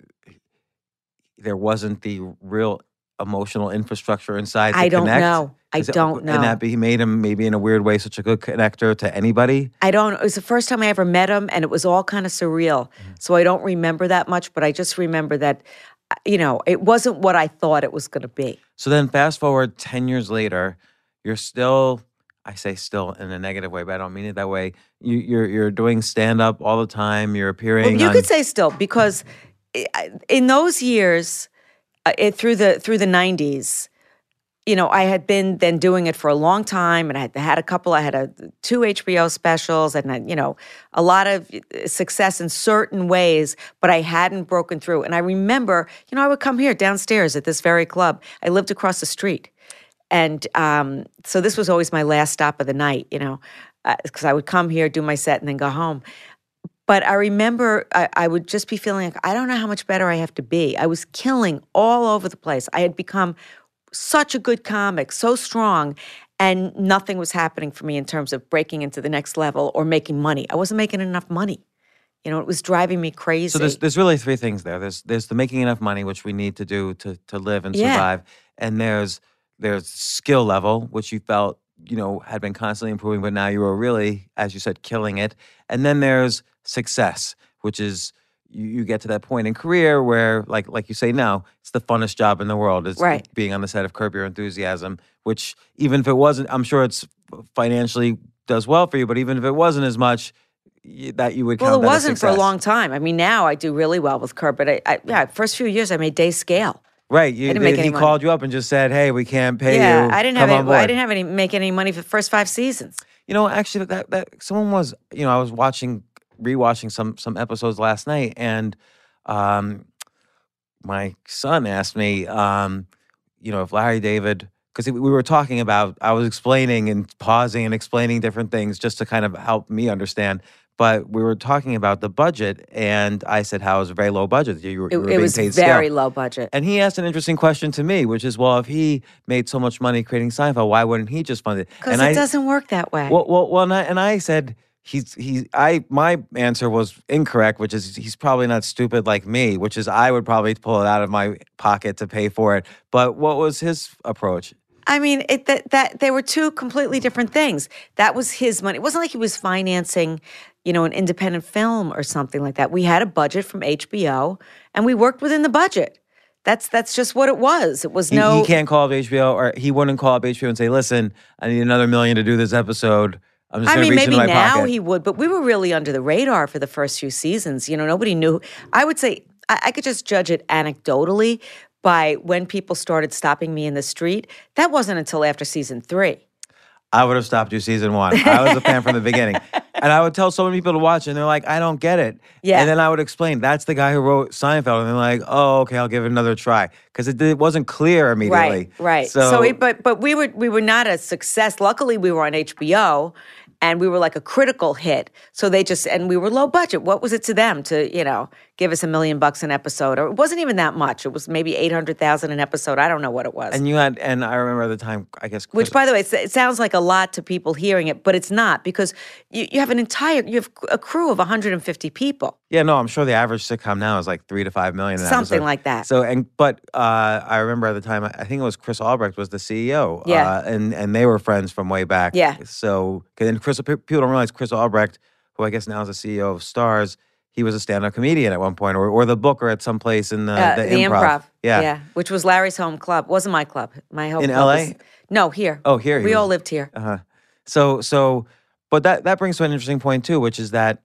there wasn't the real emotional infrastructure inside? To I don't connect? know. I Is it- don't know. And that be, made him maybe in a weird way such a good connector to anybody. I don't. It was the first time I ever met him, and it was all kind of surreal. Mm-hmm. So I don't remember that much, but I just remember that, uh, you know, it wasn't what I thought it was going to be. So then, fast forward ten years later, you're still. I say still in a negative way, but I don't mean it that way. You, you're you're doing stand up all the time. You're appearing. Well, you on, could say still because in those years, uh, it, through the through the nineties, you know, I had been then doing it for a long time, and I had had a couple. I had a two HBO specials, and I, you know, a lot of uh, success in certain ways, but I hadn't broken through. And I remember, you know, I would come here downstairs at this very club. I lived across the street, and um, so this was always my last stop of the night. You know, because I would come here, do my set, and then go home. But I remember I, I would just be feeling like I don't know how much better I have to be. I was killing all over the place. I had become such a good comic, so strong, and nothing was happening for me in terms of breaking into the next level or making money. I wasn't making enough money. You know, it was driving me crazy. So there's there's really three things there. There's there's the making enough money, which we need to do to to live and Yeah. survive, and there's there's skill level, which you felt you know had been constantly improving, but now you were really, as you said, killing it. And then there's success, which is you, you get to that point in career where, like like you say now, it's the funnest job in the world. It's Right. being on the set of Curb Your Enthusiasm, which even if it wasn't, I'm sure it's uh, financially does well for you, but even if it wasn't as much. That you would well, it wasn't for a long time. I mean, now I do really well with Curb, but I, I, yeah, first few years I made day scale. Right. You, didn't they- make any he money. called you up and just said, "Hey, we can't pay yeah, you. I didn't Come have any, board." I didn't have any make any money for the first five seasons. You know, actually, that that someone was. You know, I was watching, rewatching some some episodes last night, and um, my son asked me, um, you know, if Larry David, because we were talking about, I was explaining and pausing and explaining different things just to kind of help me understand. But we were talking about the budget, and I said how it was a very low budget. You were, It, you were it was paid very scale. low budget. And he asked an interesting question to me, which is, well, if he made so much money creating Seinfeld, why wouldn't he just fund it? Because it I, doesn't work that way. well, well, well, and I, and I said he's he. I my answer was incorrect, which is he's probably not stupid like me, which is I would probably pull it out of my pocket to pay for it. But what was his approach? I mean, it, that that they were two completely different things. That was his money. It wasn't like he was financing, you know, an independent film or something like that. We had a budget from HBO, and we worked within the budget. That's that's just what it was. It was He, no. he can't call up HBO, or he wouldn't call up HBO and say, "Listen, I need another million to do this episode." I mean, maybe now he would, but we were really under the radar for the first few seasons. You know, nobody knew. I would say I, I could just judge it anecdotally by when people started stopping me in the street. That wasn't until after season three. I would have stopped you season one. I was a fan from the beginning. And I would tell so many people to watch, and they're like, I don't get it. Yeah. And then I would explain, that's the guy who wrote Seinfeld. And they're like, oh, okay, I'll give it another try. Because it, it wasn't clear immediately. Right, right. So, So, it, but but we were we were not a success. Luckily, we were on HBO, and we were like a critical hit. So they just and we were low budget. What was it to them to you know give us a million bucks an episode? Or it wasn't even that much. It was maybe eight hundred thousand an episode. I don't know what it was. and you had, and I remember at the time, I guess, which, by the way, it sounds like a lot to people hearing it, but it's not because you, you have an entire you have a crew of 150 people. Yeah, no, I'm sure the average sitcom now is like three to five million. an Something episode. like that. So, and, but uh, I remember at the time, I think it was Chris Albrecht was the CEO. Yeah. Uh, and, and they were friends from way back. Yeah. So, and Chris, people don't realize Chris Albrecht, who I guess now is the CEO of Starz, he was a stand-up comedian at one point, or, or the booker at some place in the, Uh, the, improv. Yeah. yeah, which was Larry's home club. Wasn't my club. My home In club LA? was- no, here. Oh, here he We all was. lived here. Uh-huh. So, so, but that that brings to an interesting point too, which is that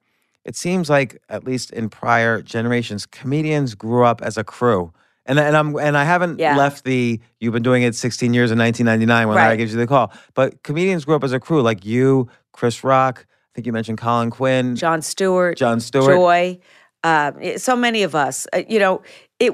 it seems like at least in prior generations, comedians grew up as a crew. And, and I'm and I haven't Yeah. left the you've been doing it 16 years in 1999 when Larry Right. gives you the call. But comedians grew up as a crew, like you, Chris Rock. I think you mentioned Colin Quinn, Jon Stewart, Jon Stewart. Joy, uh, so many of us. Uh, you know, it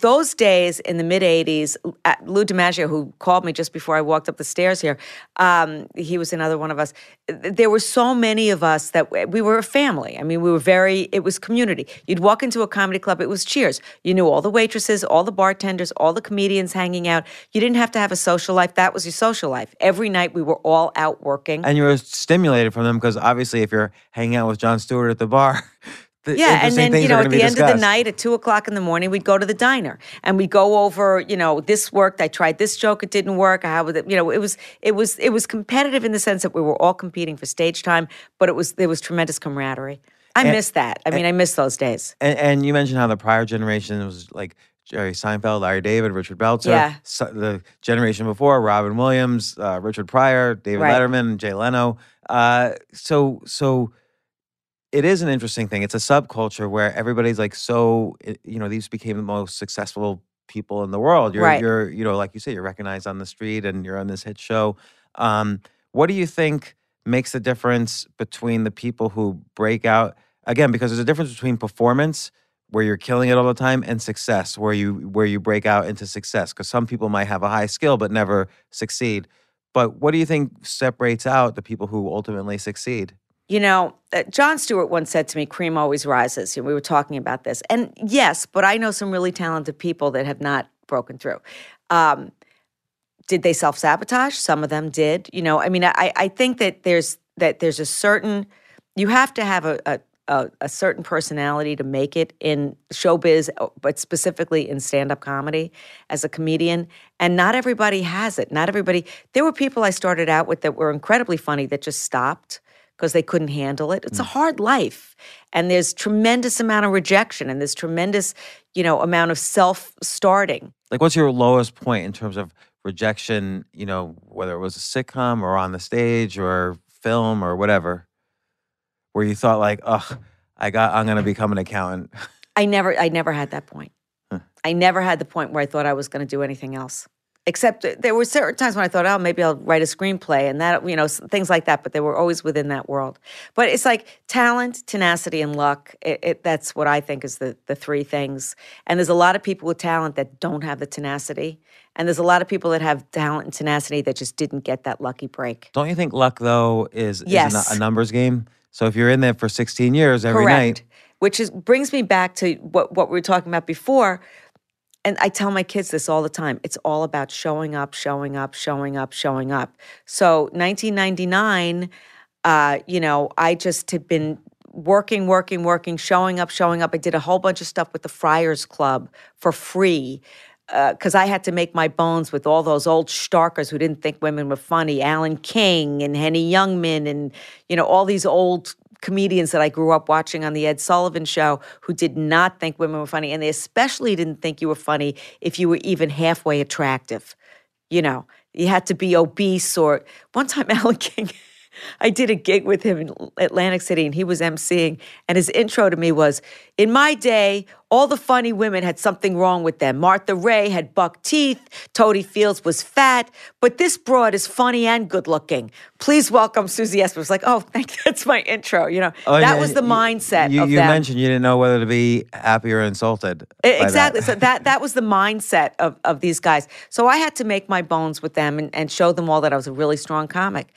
those days in the mid '80s. Uh, Lou DiMaggio, who called me just before I walked up the stairs here, um, he was another one of us. There were so many of us that we were a family. I mean, we were very. It was community. You'd walk into a comedy club. It was Cheers. You knew all the waitresses, all the bartenders, all the comedians hanging out. You didn't have to have a social life. That was your social life. Every night we were all out working. and you were stimulated from them because obviously, if you're hanging out with Jon Stewart at the bar, Yeah, and then you know, at the end of the night, at two o'clock in the morning, we'd go to the diner and we'd go over. You know, this worked. I tried this joke. It didn't work. How would it? You know, it was it was it was competitive in the sense that we were all competing for stage time, but it was there was tremendous camaraderie. I miss that. I mean, I miss those days. And, and you mentioned how the prior generation was like Jerry Seinfeld, Larry David, Richard Belzer. Yeah. So, the generation before, Robin Williams, uh, Richard Pryor, David Right. Letterman, Jay Leno. Uh, so, so it is an interesting thing. It's a subculture where everybody's like so. You know, these became the most successful people in the world. You're, Right. you're, you know, like you say, you're recognized on the street and you're on this hit show. Um, what do you think makes the difference between the people who break out? Again, because there's a difference between performance where you're killing it all the time and success where you where you break out into success because some people might have a high skill but never succeed but what do you think separates out the people who ultimately succeed You know, uh, Jon Stewart once said to me, "Cream always rises." We were talking about this, and yes, but I know some really talented people that have not broken through. Um, did they self sabotage? Some of them did. You know, I mean, I I think that there's that there's a certain you have to have a. a a, a certain personality to make it in showbiz, uh, but specifically in stand-up comedy as a comedian. And not everybody has it. Not everybody. There were people I started out with that were incredibly funny that just stopped because they couldn't handle it. It's a mm. hard life, and there's tremendous amount of rejection, and there's tremendous, you know, amount of self-starting. like what's your lowest point in terms of rejection you know whether it was a sitcom or on the stage or film or whatever where you thought like ugh i got i'm going to become an accountant I never, I never had that point. Huh. I never had the point where I thought I was going to do anything else. Except there were certain times when I thought, oh, maybe I'll write a screenplay and that, you know, things like that. But they were always within that world. But it's like talent, tenacity, and luck. It, it, that's what I think is the the three things. And there's a lot of people with talent that don't have the tenacity, and there's a lot of people that have talent and tenacity that just didn't get that lucky break. don't you think luck though is, is a a, numbers game so if you're in there for 16 years every night Which is brings me back to what what we were talking about before. And I tell my kids this all the time. It's all about showing up, showing up, showing up, showing up. So 1999, uh, you know, I just had been working, working, working, showing up, showing up. I did a whole bunch of stuff with the Friars Club for free because I had to make my bones with all those old starkers who didn't think women were funny, Alan King and Henny Youngman, and you know all these old comedians that I grew up watching on the Ed Sullivan Show who did not think women were funny, and they especially didn't think you were funny if you were even halfway attractive. You know, you had to be obese or one time Alan King. I did a gig with him in Atlantic City and he was emceeing. And his intro to me was In my day, all the funny women had something wrong with them. Martha Raye had buck teeth, Totie Fields was fat, but this broad is funny and good looking. Please welcome Susie Essman. It was like, oh, thank that's my intro. You know, Oh, that yeah, was the you- mindset you, of you mentioned you didn't know whether to be happy or insulted by E- that. Exactly. so that that was the mindset of of these guys. So I had to make my bones with them and, and show them all that I was a really strong comic,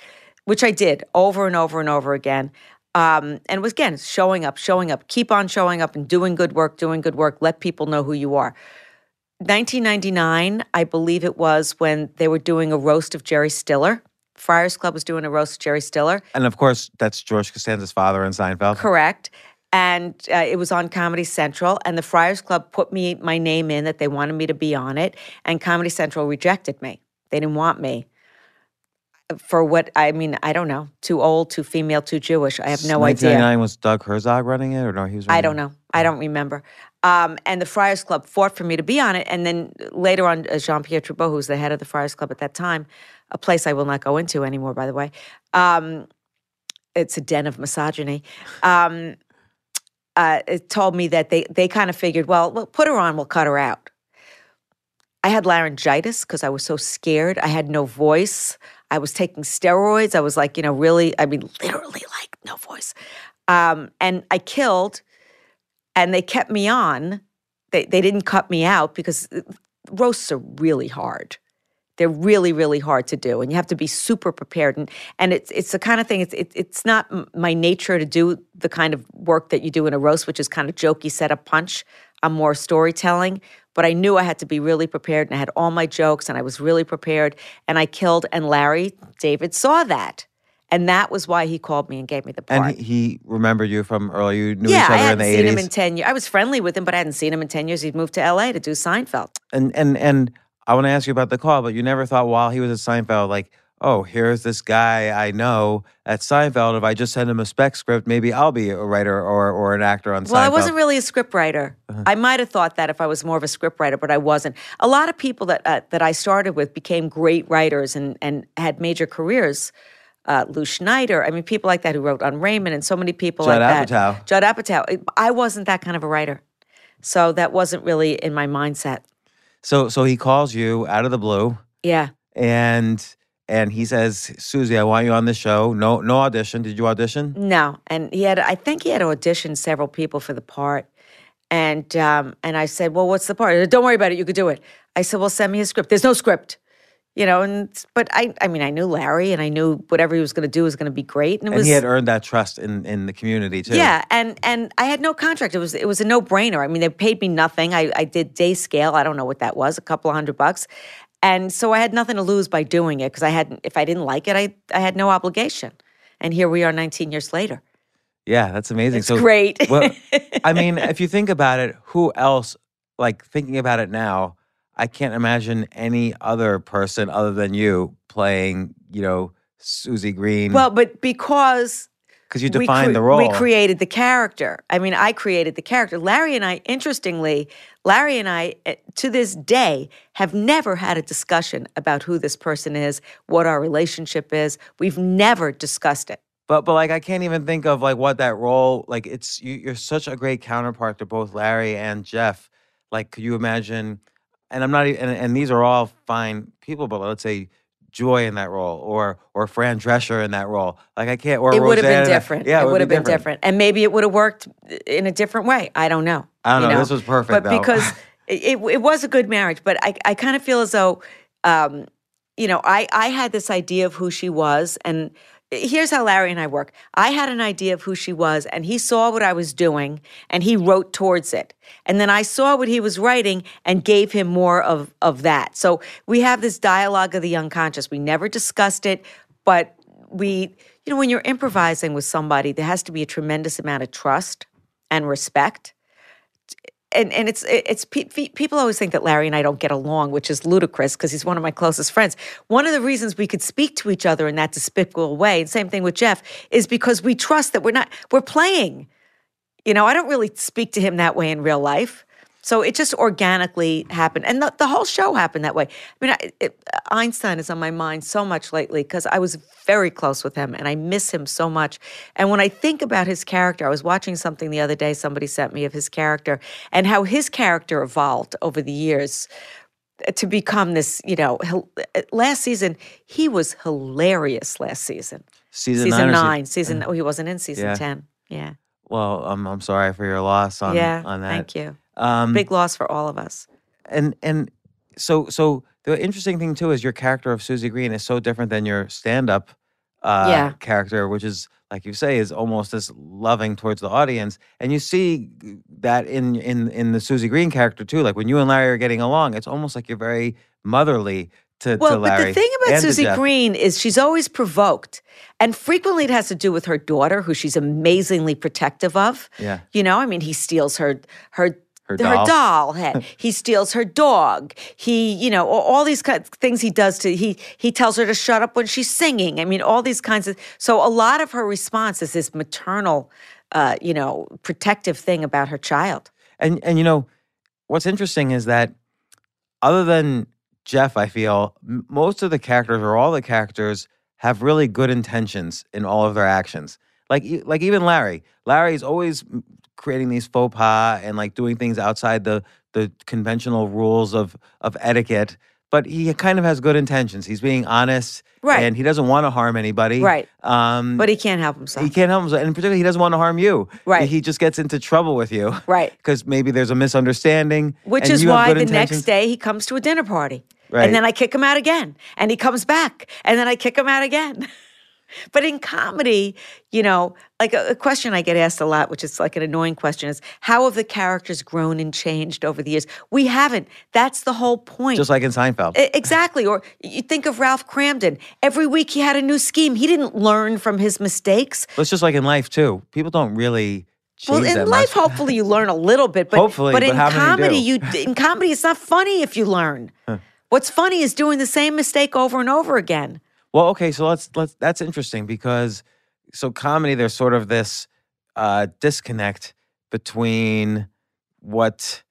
which I did over and over and over again. Um, and was again showing up, showing up, keep on showing up and doing good work, doing good work. Let people know who you are. 1999, I believe it was when they were doing a roast of Jerry Stiller. Friars Club was doing a roast of Jerry Stiller. and of course that's george costanza's father in seinfeld Correct. And uh, it was on Comedy Central, and the Friars Club put me my name in that they wanted me to be on it, and Comedy Central rejected me. They didn't want me for what I mean. I don't know. Too old, too female, too Jewish. I have no idea. 1999 was doug herzog running it or no he was I don't know. I don't remember. Um, and the Friars Club fought for me to be on it. And then later on, uh, Jean Pierre Trudeau, who was the head of the Friars Club at that time, a place I will not go into anymore, by the way. Um, it's a den of misogyny. Um, uh, it told me that they they kind of figured, well, we'll put her on, we'll cut her out. I had laryngitis because I was so scared. I had no voice. I was taking steroids. I was like, you know, really, I mean, literally like no voice. Um, and I killed, and they kept me on. They, they didn't cut me out because uh, roasts are really hard. They're really, really hard to do, and you have to be super prepared. And and it's it's the kind of thing. It's it, it's not my nature to do the kind of work that you do in a roast, which is kind of jokey, set up punch. I'm more storytelling, but I knew I had to be really prepared, and I had all my jokes, and I was really prepared, and I killed. And Larry David saw that, And that was why he called me and gave me the part. And he, he remembered you from earlier. You knew yeah, each other in hadn't the seen him 80s. in 10 years. I was friendly with him, but I hadn't seen him in 10 years. He'd moved to LA to do Seinfeld. and and and I want to ask you about the call, but you never thought while he was at Seinfeld, like, oh, here's this guy I know at Seinfeld. If I just send him a spec script, maybe I'll be a writer or or an actor on Seinfeld. Well, I wasn't really a script writer. Uh-huh. I might have thought that if I was more of a script writer, but I wasn't. A lot of people that uh, that I started with became great writers and and had major careers. Uh, Lew Schneider, I mean, people like that who wrote on Raymond, and so many people Judd like Apatow. that. Judd Apatow. I wasn't that kind of a writer, so that wasn't really in my mindset. So so he calls you out of the blue, Yeah, and and he says, Susie, I want you on the show. No no audition. Did you audition? No, and he had. I think he had auditioned several people for the part, and um, and I said, "Well, what's the part?" Don't worry about it. You could do it. I said, "Well, send me a script." There's no script, you know. And but I, I mean, I knew Larry, and I knew whatever he was going to do was going to be great, and it And was. he had earned that trust in in the community too. yeah, and and I had no contract. It was it was a no brainer. I mean, they paid me nothing. I, I did day scale. I don't know what that was, a couple of hundred bucks, and so I had nothing to lose by doing it because I had if I didn't like it, I I had no obligation. And here we are, 19 years later. Yeah, that's amazing. It's so great. well, I mean, if you think about it, who else? Like thinking about it now, I can't imagine any other person other than you playing. You know, Susie Green. Well, but because because you defined cre- the role. We created the character. I mean, I created the character. Larry and I, interestingly, Larry and I, eh, to this day, have never had a discussion about who this person is, what our relationship is. We've never discussed it. But but like I can't even think of like what that role like it's you, you're such a great counterpart to both Larry and Jeff. Like could you imagine? And I'm not and, and these are all fine people, but let's say Joy in that role or or Fran Drescher in that role. Like I can't. Or it would have been different. Yeah, it would would have be been different. And maybe it would have worked in a different way. I don't know. I don't you know. This was perfect, But though. because it, it, it was a good marriage, but I, I kind of feel as though, um, you know, I, I had this idea of who she was. And here's how Larry and I work I had an idea of who she was, and he saw what I was doing, and he wrote towards it. And then I saw what he was writing and gave him more of, of that. So we have this dialogue of the unconscious. We never discussed it, but we, you know, when you're improvising with somebody, there has to be a tremendous amount of trust and respect and and it's it's pe- pe- people always think that Larry and I don't get along, which is ludicrous because he's one of my closest friends. One of the reasons we could speak to each other in that despicable way, and same thing with Jeff, is because we trust that we're not we're playing. You know, I don't really speak to him that way in real life. So it just organically happened. And the, the whole show happened that way. I mean, I, it, Einstein is on my mind so much lately because I was very close with him and I miss him so much. And when I think about his character, I was watching something the other day, somebody sent me of his character and how his character evolved over the years uh, to become this, you know, uh, uh, last season, he was hilarious last season. season, Season nine. nine, season, oh, he wasn't in season Yeah. 10. Yeah. well, I'm I'm sorry for your loss on yeah. on that. Thank you. Um, Big loss for all of us. and and so so the interesting thing too is your character of Susie Green is so different than your stand-up uh, Yeah. character, which is like you say is almost as loving towards the audience, and you see that in in in the Susie Green character too. Like when you and Larry are getting along, it's almost like you're very motherly to, Well, to Larry. but the thing about Susie Green is she's always provoked. And frequently it has to do with her daughter, who she's amazingly protective of. Yeah. You know, I mean, he steals her her Her doll. doll head. he steals her dog. He, you know, all, all these kind of things he does to he he tells her to shut up when she's singing. I mean, all these kinds of so a lot of her response is this maternal uh, you know, protective thing about her child. And and you know, what's interesting is that other than Jeff, I feel most of the characters or all the characters have really good intentions in all of their actions. Like like even Larry. Larry is always creating these faux pas and like doing things outside the the conventional rules of of etiquette. But he kind of has good intentions. He's being honest, Right. And he doesn't want to harm anybody, Right. Um, But he can't help himself. he can't help himself, and particularly he doesn't want to harm you. Right. He just gets into trouble with you, Right. Because maybe there's a misunderstanding, Which and is why the intentions. next day he comes to a dinner party. Right. And then I kick him out again. And he comes back. And then I kick him out again. But in comedy, you know, like a, a, question I get asked a lot, which is like an annoying question, is how have the characters grown and changed over the years? We haven't. That's the whole point. Just like in Seinfeld. I, exactly. Or you think of Ralph Kramden. Every week he had a new scheme. He didn't learn from his mistakes. Well, it's just like in life too. People don't really. Well, in life, much. hopefully you learn a little bit, but hopefully, but, but in comedy, you, you in comedy, it's not funny if you learn. Huh. What's funny is doing the same mistake over and over again. Well, okay, so let's let's that's interesting because so comedy there's sort of this uh, disconnect between what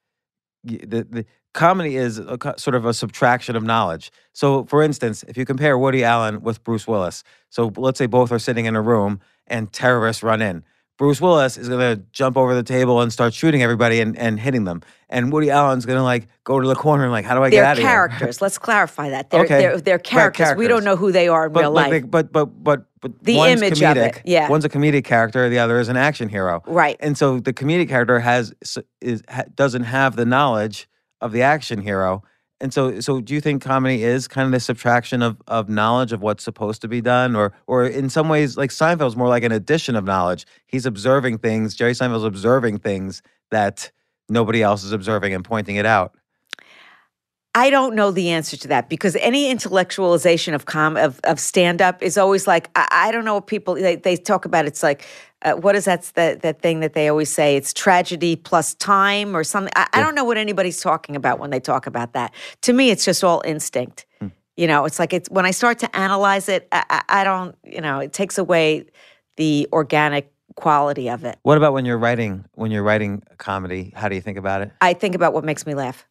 the, the comedy is a, sort of a subtraction of knowledge. So, for instance, if you compare Woody Allen with Bruce Willis, so let's say both are sitting in a room and terrorists run in. Bruce Willis is going to jump over the table and start shooting everybody and, and hitting them. And Woody Allen's going to like go to the corner and like, how do I they're get out of here? They're characters. Let's clarify that. They're, okay. they're, they're characters. Characters. We don't know who they are in but, real life. They, but, but, but, but the image comedic, of it. Yeah. One's a comedic character. The other is an action hero. Right. And so the comedic character has is, doesn't have the knowledge of the action hero and so, so do you think comedy is kind of the subtraction of, of knowledge of what's supposed to be done, or or in some ways, like Seinfeld's more like an addition of knowledge. He's observing things. Jerry Seinfeld's observing things that nobody else is observing and pointing it out. I don't know the answer to that because any intellectualization of com of, of stand up is always like I, I, don't know what people they, they talk about. It's like uh, what is that, that that thing that they always say? It's tragedy plus time or something. I, I, don't know what anybody's talking about when they talk about that. To me, it's just all instinct. Hmm. You know, it's like it's when I start to analyze it, I, I don't. You know, it takes away the organic quality of it. What about when you're writing when you're writing comedy? How do you think about it? I think about what makes me laugh.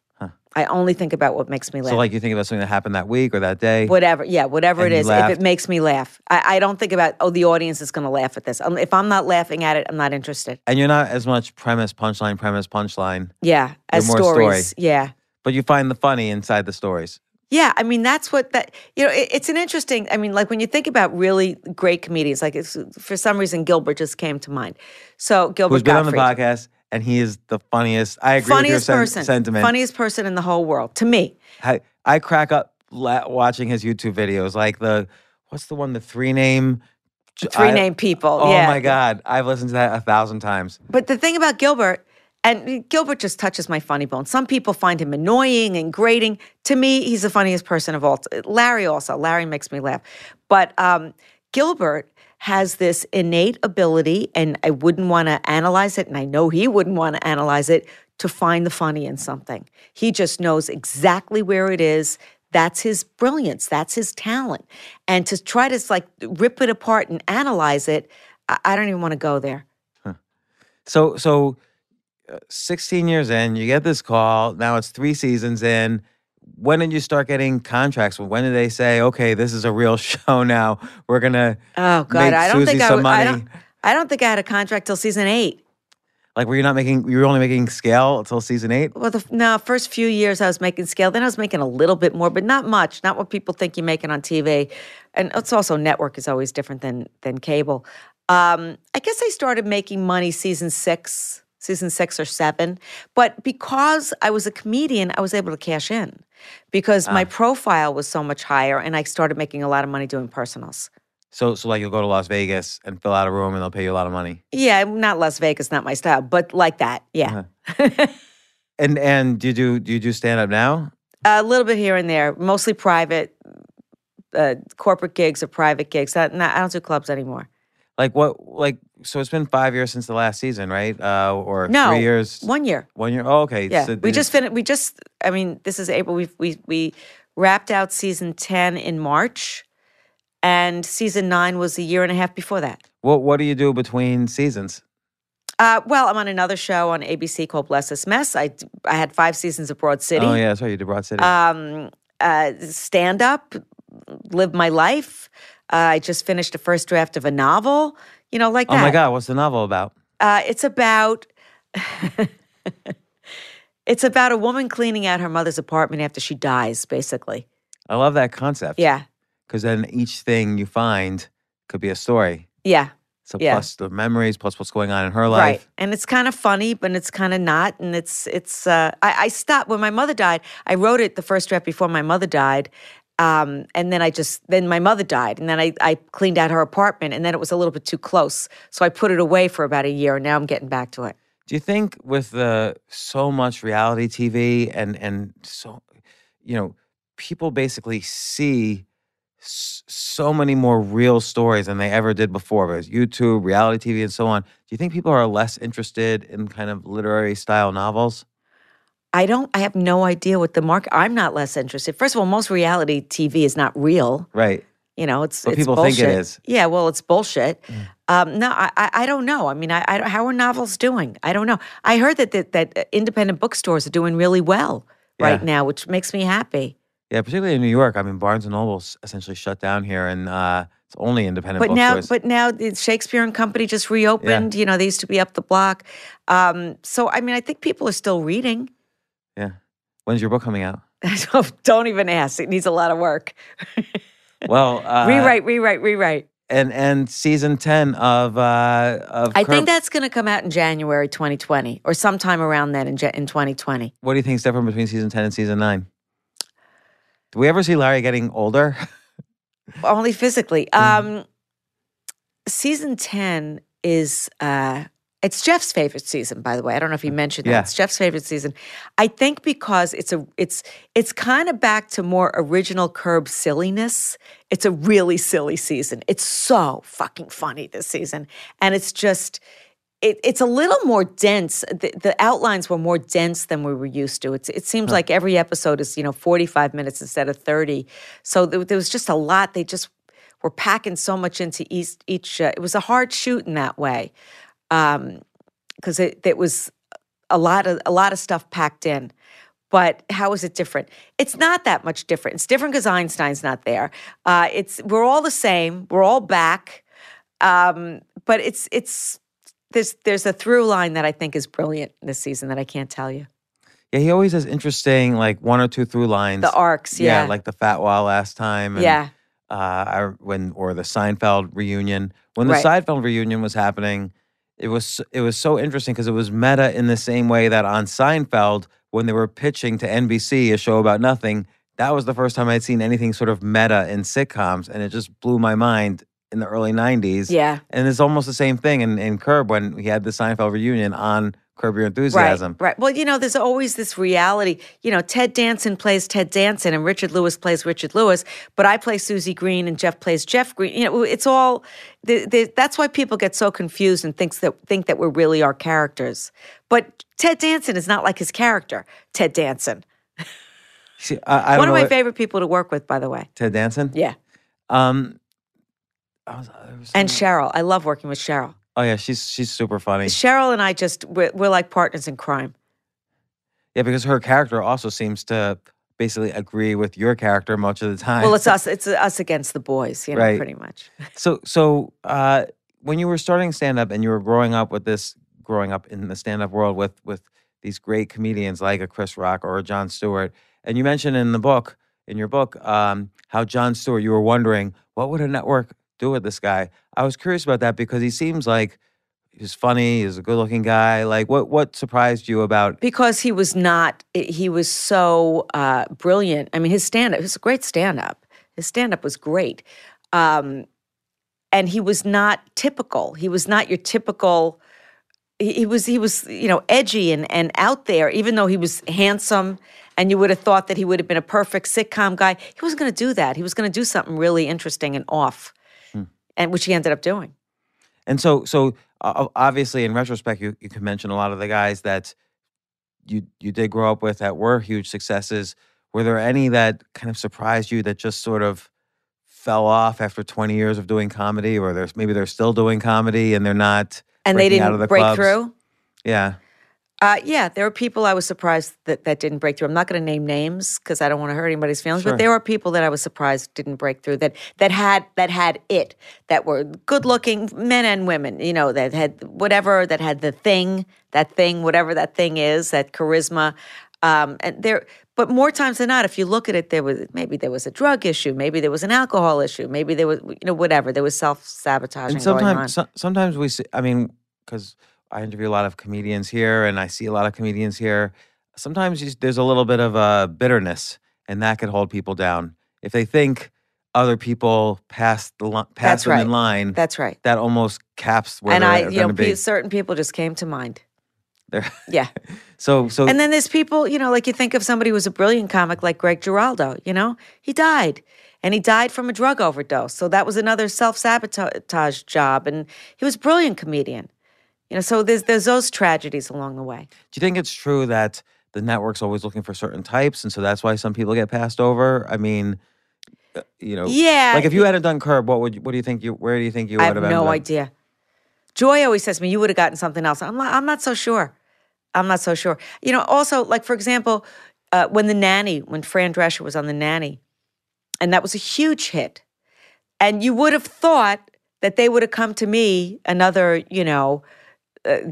I only think about what makes me laugh. So, like, you think about something that happened that week or that day? Whatever. Yeah, whatever it is. If it makes me laugh, I, I don't think about, oh, the audience is going to laugh at this. Um, if I'm not laughing at it, I'm not interested. And you're not as much premise, punchline, premise, punchline. Yeah, as stories. Story. Yeah. But you find the funny inside the stories. Yeah, I mean that's what that you know. It, it's an interesting. I mean, like when you think about really great comedians, like for some reason Gilbert just came to mind. So Gilbert, who's been Gottfried. on the podcast, and he is the funniest. I agree funniest with your person, sentiment. Funniest person in the whole world to me. I, I crack up la- watching his YouTube videos, like the what's the one, the three name. Three I, name people. Oh yeah. my God, I've listened to that a thousand times. But the thing about Gilbert. And Gilbert just touches my funny bone. Some people find him annoying and grating. To me, he's the funniest person of all. Larry also. Larry makes me laugh. But um, Gilbert has this innate ability, and I wouldn't want to analyze it, and I know he wouldn't want to analyze it, to find the funny in something. He just knows exactly where it is. That's his brilliance. That's his talent. And to try to like rip it apart and analyze it, I, don't even want to go there. Huh. So, so uh, 16 years in, you get this call. Now it's three seasons in when did you start getting contracts? When did they say, okay, this is a real show now? We're gonna oh god, I don't think I, I don't. I don't think I had a contract till season eight. Like, were you not making? You were only making scale until season eight. Well, the no first few years I was making scale. Then I was making a little bit more, but not much. Not what people think you're making on TV. And it's also network is always different than than cable. Um, I guess I started making money season six, season six or seven. But because I was a comedian, I was able to cash in because my ah. profile was so much higher and I started making a lot of money doing personals. So, so like you'll go to Las Vegas and fill out a room and they'll pay you a lot of money. Yeah, not Las Vegas, not my style, but like that. Yeah. Uh-huh. and and do you do do you do stand up now? A little bit here and there, mostly private, uh, corporate gigs or private gigs. Not, not, I don't do clubs anymore. Like what? Like so? It's been five years since the last season, right? Uh, or no, three years? One year. One year. Oh, okay. Yeah, so we just finished. We just. I mean, this is April. We we we wrapped out season ten in March, and season nine was a year and a half before that. What What do you do between seasons? Uh, well, I'm on another show on ABC called Bless This Mess. I I had five seasons of Broad City. Oh yeah, that's right. You did Broad City. Um, uh, stand up, live my life. Uh, I just finished the first draft of a novel, you know, like oh that. my God, what's the novel about? Uh, it's about. it's about a woman cleaning out her mother's apartment after she dies, basically. I love that concept. Yeah. Because then each thing you find could be a story. Yeah. So yeah. plus the memories, plus what's going on in her life. Right. And it's kind of funny, but it's kind of not. And it's it's uh I, I stopped when my mother died, I wrote it the first draft before my mother died Um, and then I just then my mother died, and then I, I cleaned out her apartment, and then it was a little bit too close, so I put it away for about a year. And now I'm getting back to it. Do you think with the so much reality TV and and so you know people basically see so many more real stories than they ever did before. There's YouTube, reality TV, and so on. Do you think people are less interested in kind of literary style novels? I don't. I have no idea what the market. I'm not less interested. First of all, most reality TV is not real. Right. You know, it's But it's people think it bullshit. is. Yeah, well, it's bullshit. Um, no, I, I don't know. I mean, I, I how are novels doing? I don't know. I heard that that, that uh, independent bookstores are doing really well right now, which makes me happy. Yeah, particularly in New York. I mean, Barnes and Noble's essentially shut down here, and uh, it's only independent But now, bookstores. but now the Shakespeare and Company just reopened. You know, they used to be up the block. Um, so I mean, I think people are still reading. When's your book coming out? don't even ask. It needs a lot of work. Well, uh, rewrite, rewrite, rewrite. and and season ten of uh, of. I Curb- think that's going to come out in January 2020 or sometime around then in, Ja- in 2020. What do you think is different between season ten and season nine? Do we ever see Larry getting older? Only physically. Mm-hmm. Um, season 10 is uh, it's Jeff's favorite season, by the way. I don't know if you mentioned that. Yeah. It's Jeff's favorite season. I think because it's a it's it's kind of back to more original curb silliness. It's a really silly season. It's so fucking funny this season. And it's just it, it's a little more dense. The, the outlines were more dense than we were used to. It's, it seems like every episode is, you know, 45 minutes instead of 30. So there, there was just a lot. They just were packing so much into each. each uh, it was a hard shoot in that way because it, it was a lot of a lot of stuff packed in. But how is it different? It's not that much different. It's different because Einstein's not there. Uh, it's we're all the same. We're all back. Um, but it's it's there's there's a through line that I think is brilliant this season that I can't tell you. Yeah, he always has interesting like one or two through lines. The arcs, yeah, like the Fat Wall last time. and, yeah, uh, I, when or the Seinfeld reunion. When the Right. Seinfeld reunion was happening, it was it was so interesting because it was meta in the same way that on Seinfeld when they were pitching to NBC a show about nothing. That was the first time I'd seen anything sort of meta in sitcoms, and it just blew my mind in the early '90s. yeah. and it's almost the same thing in, in Curb when he had the Seinfeld reunion on Curb Your Enthusiasm. Right, right. Well, you know, there's always this reality. You know, Ted Danson plays Ted Danson and Richard Lewis plays Richard Lewis, but I play Susie Green and Jeff plays Jeff Green. You know, it's all. The, the, that's why people get so confused and thinks that think that we're really our characters. But Ted Danson is not like his character, Ted Danson. See, I, I One of my what- favorite people to work with, by the way. Ted Danson. Yeah, Um, I was, I was and Cheryl. I love working with Cheryl. Oh yeah, she's she's super funny. Cheryl and I just we're, we're like partners in crime. Yeah, because her character also seems to basically agree with your character much of the time. Well, it's us. It's us against the boys. You know, Right. pretty much. so so uh, when you were starting stand up and you were growing up with this, growing up in the stand up world with with these great comedians like a Chris Rock or a Jon Stewart, and you mentioned in the book, in your book, um, how Jon Stewart, you were wondering what would a network do with this guy. I was curious about that because he seems like he's funny, he's a good looking guy. Like what what surprised you about? because he was not he was so uh, brilliant i mean his stand-up was a great stand-up his stand-up was great um, and he was not typical he was not your typical he, he was he was you know edgy and, and out there even though he was handsome and you would have thought that he would have been a perfect sitcom guy he wasn't going to do that he was going to do something really interesting and off and which he ended up doing And so, so uh, obviously, in retrospect, you, you can mention a lot of the guys that you you did grow up with that were huge successes. Were there any that kind of surprised you that just sort of fell off after 20 years of doing comedy, or there's maybe they're still doing comedy and they're not and they didn't of the break clubs? through Yeah, Uh, yeah, there were people I was surprised that, that didn't break through. I'm not going to name names because I don't want to hurt anybody's feelings, Sure. but there were people that I was surprised didn't break through that that had that had it that were good looking men and women, you know, that had whatever that had the thing, that thing, whatever that thing is, that charisma. Um, and there, but more times than not, if you look at it, there was maybe there was a drug issue, maybe there was an alcohol issue, maybe there was you know whatever there was self sabotaging and going on. sometimes so, sometimes we see. I mean, because I interview a lot of comedians here, and I see a lot of comedians here. Sometimes you, there's a little bit of a bitterness, and that could hold people down. if they think other people pass the pass That's them in line, That's right. that almost caps where and they're I, going you know, be. certain people just came to mind. They're- Yeah. so so And then there's people, you know, like you think of somebody who was a brilliant comic like Greg Giraldo, you know, he died and he died from a drug overdose. So that was another self sabotage job. And he was a brilliant comedian, you know, so there's, there's those tragedies along the way. Do you think it's true that the network's always looking for certain types, and so that's why some people get passed over? I mean, uh, you know, Yeah. Like if you hadn't done Curb, what would you, what do you think you where do you think you would have? I have no idea. Joy always says to me, you would have gotten something else. I'm not, I'm not so sure. I'm not so sure. You know, also, like, for example, uh, when The Nanny, when Fran Drescher was on The Nanny, and that was a huge hit. And you would have thought that they would have come to me, another, you know,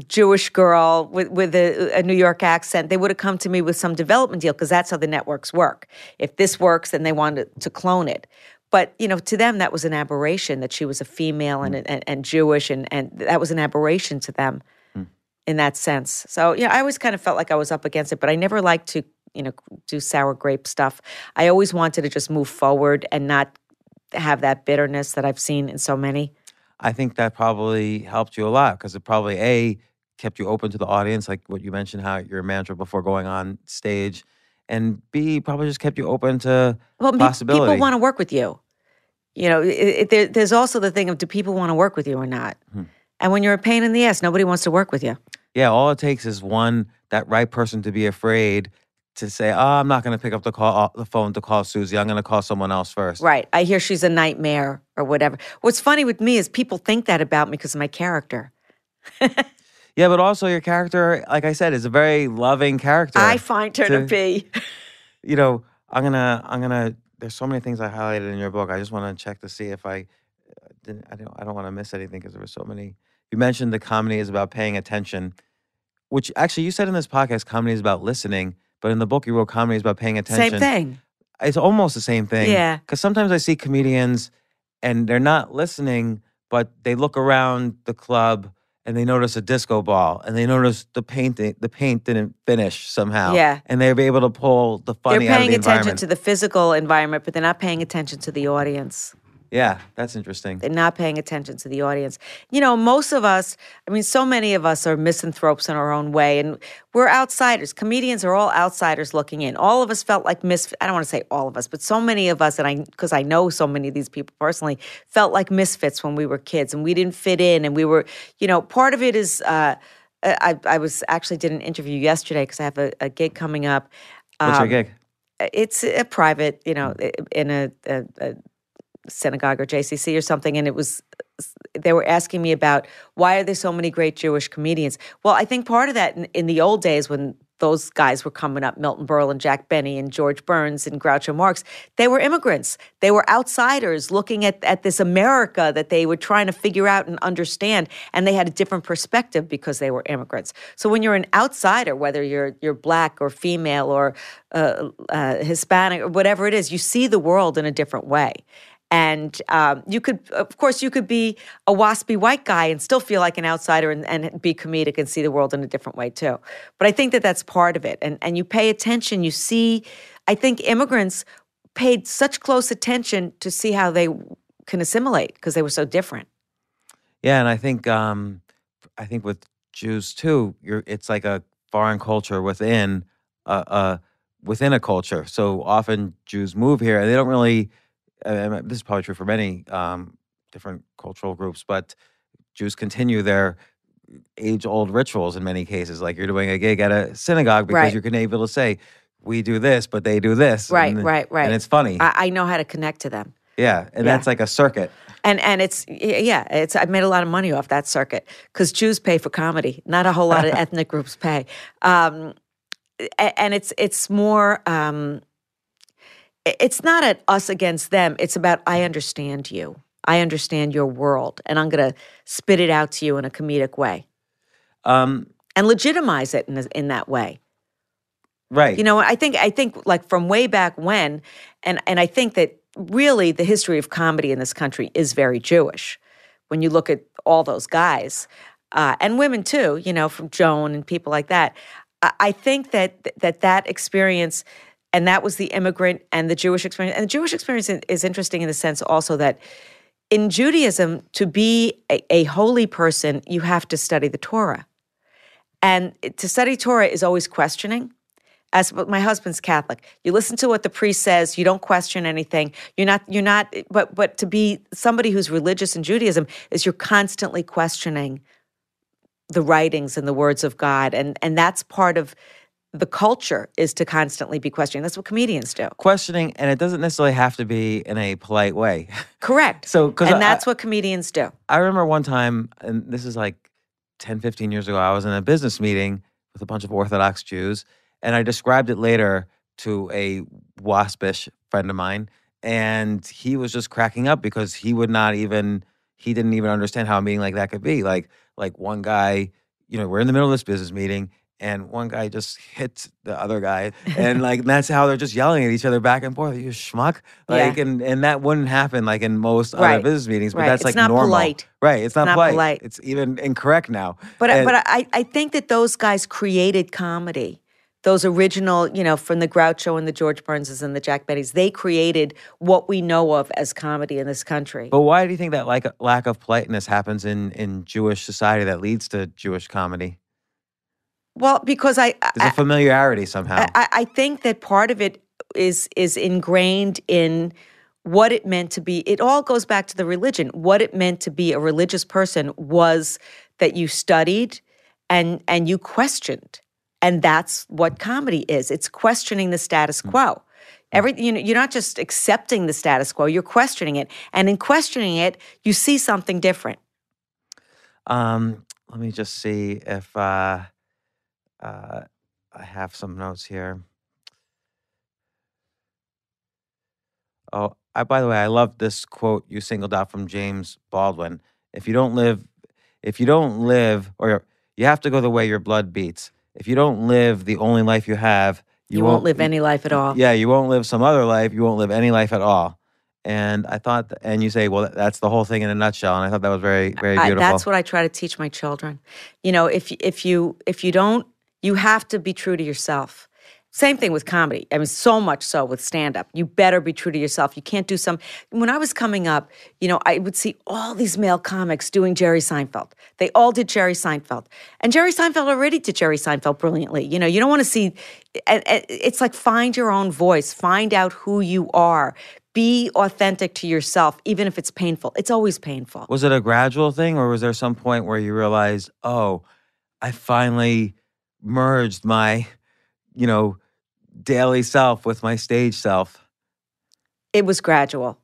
Jewish girl with, with a, a New York accent, they would have come to me with some development deal because that's how the networks work. If this works, then they wanted to clone it. But you know, to them, that was an aberration that she was a female and mm. and, and Jewish, and and that was an aberration to them mm. in that sense. So yeah, I always kind of felt like I was up against it, but I never liked to you know do sour grape stuff. I always wanted to just move forward and not have that bitterness that I've seen in so many. I think that probably helped you a lot because it probably a kept you open to the audience, like what you mentioned, how your mantra before going on stage, and b probably just kept you open to Well, possibility. people want to work with you. You know, it, it, there, there's also the thing of do people want to work with you or not? Hmm. And when you're a pain in the ass, nobody wants to work with you. yeah, all it takes is one that right person to be afraid to say, "Oh, I'm not going to pick up the call, uh, the phone to call Susie. I'm going to call someone else first. Right. I hear she's a nightmare or whatever. What's funny with me is people think that about me because of my character. Yeah, but also your character, like I said, is a very loving character. I find her to to- be. you know, I'm gonna, I'm gonna. There's so many things I highlighted in your book. I just want to check to see if I uh, didn't. I don't. I don't want to miss anything because there were so many. You mentioned the comedy is about paying attention, which actually you said in this podcast, comedy is about listening. But in the book, you wrote comedy is about paying attention. Same thing. It's almost the same thing. Yeah. Because sometimes I see comedians and they're not listening, but they look around the club and they notice a disco ball and they notice the paint the paint didn't finish somehow. Yeah. And they're able to pull the funny They're paying the attention to the physical environment, but they're not paying attention to the audience. Yeah, that's interesting. They're not paying attention to the audience. You know, most of us, I mean, so many of us are misanthropes in our own way, and we're outsiders. Comedians are all outsiders looking in. All of us felt like mis. I don't want to say all of us, but so many of us, and I, because I know so many of these people personally, felt like misfits when we were kids, and we didn't fit in, and we were, you know, part of it is. Uh, I, I was actually did an interview yesterday because I have a, a gig coming up. What's your Um, gig? It's a private, you know, in a, a, a synagogue or JCC or something, and it was they were asking me about why are there so many great Jewish comedians. Well, I think part of that in, in the old days when those guys were coming up, Milton Berle and Jack Benny and George Burns and Groucho Marx, they were immigrants. They were outsiders looking at, at this America that they were trying to figure out and understand, and they had a different perspective because they were immigrants. So when you're an outsider, whether you're you're black or female or uh, uh, Hispanic or whatever it is, you see the world in a different way. And um, you could, of course, you could be a waspy white guy and still feel like an outsider and, and be comedic and see the world in a different way too. But I think that that's part of it. And and you pay attention. You see, I think immigrants paid such close attention to see how they can assimilate because they were so different. Yeah, and I think um, I think with Jews too, it's like a foreign culture within a, a within a culture. So often Jews move here and they don't really. I this is probably true for many um, different cultural groups, but Jews continue their age-old rituals in many cases. Like you're doing a gig at a synagogue because Right. you're gonna able to say, "We do this, but they do this." Right, and, right, right. And it's funny. I, I know how to connect to them. yeah, and Yeah. that's like a circuit. And and it's yeah, it's I've made a lot of money off that circuit because Jews pay for comedy. Not a whole lot of ethnic groups pay, um, and it's it's more. Um, i- it's not at us against them. It's about I understand you. I understand your world, and I'm going to spit it out to you in a comedic way Um, and legitimize it in in that way. right. You know, I think I think like from way back when, and and I think that really the history of comedy in this country is very Jewish. When you look at all those guys uh, and women too, you know, from Joan and people like that, I, I think that that that experience and that was the immigrant and the Jewish experience. And the Jewish experience is interesting in the sense also that in Judaism, to be a, a holy person, you have to study the Torah. And to study Torah is always questioning. As my husband's Catholic, you listen to what the priest says. You don't question anything. You're not. You're not. But but to be somebody who's religious in Judaism is you're constantly questioning the writings and the words of God, and and that's part of the culture is to constantly be questioning. That's what comedians do. Questioning, and it doesn't necessarily have to be in a polite way. Correct. So, and I, that's what comedians do. I remember one time, and this is like 10, 15 years ago, I was in a business meeting with a bunch of Orthodox Jews, and I described it later to a waspish friend of mine, and he was just cracking up because he would not even, he didn't even understand how a meeting like that could be. Like, like one guy, you know, we're in the middle of this business meeting and one guy just hits the other guy and like that's how they're just yelling at each other back and forth you schmuck like yeah. and and that wouldn't happen like in most right. other business meetings but right. that's it's like not normal polite. right it's not, not polite. polite. it's even incorrect now but and, but I, I think that those guys created comedy those original, you know, from the Groucho and the George Burnses and the Jack Bennys, they created what we know of as comedy in this country. But why do you think that like lack of politeness happens in in Jewish society that leads to Jewish comedy? Well, because I there's a familiarity somehow. I, I think that part of it is is ingrained in what it meant to be. It all goes back to the religion. What it meant to be a religious person was that you studied and and you questioned, and that's what comedy is. It's questioning the status hmm. quo. Every, you know, you're not just accepting the status quo; you're questioning it, and in questioning it, you see something different. Um, let me just see if. Uh, uh, I have some notes here. Oh, I, by the way, I love this quote you singled out from James Baldwin. If you don't live, if you don't live, or you have to go the way your blood beats. If you don't live the only life you have, you, you won't, won't, live any life at all. Yeah, you won't live some other life. You won't live any life at all. And I thought, and you say, well, that's the whole thing in a nutshell. And I thought that was very, very beautiful. I, that's what I try to teach my children. You know, if if you if you don't you have to be true to yourself. Same thing with comedy. I mean, so much so with stand up. You better be true to yourself. You can't do some. When I was coming up, you know, I would see all these male comics doing Jerry Seinfeld. They all did Jerry Seinfeld. And Jerry Seinfeld already did Jerry Seinfeld brilliantly. You know, you don't want to see, it's like find your own voice, find out who you are. Be authentic to yourself, even if it's painful. It's always painful. Was it a gradual thing, or was there some point where you realized, oh, I finally merged my, you know, daily self with my stage self? It was gradual.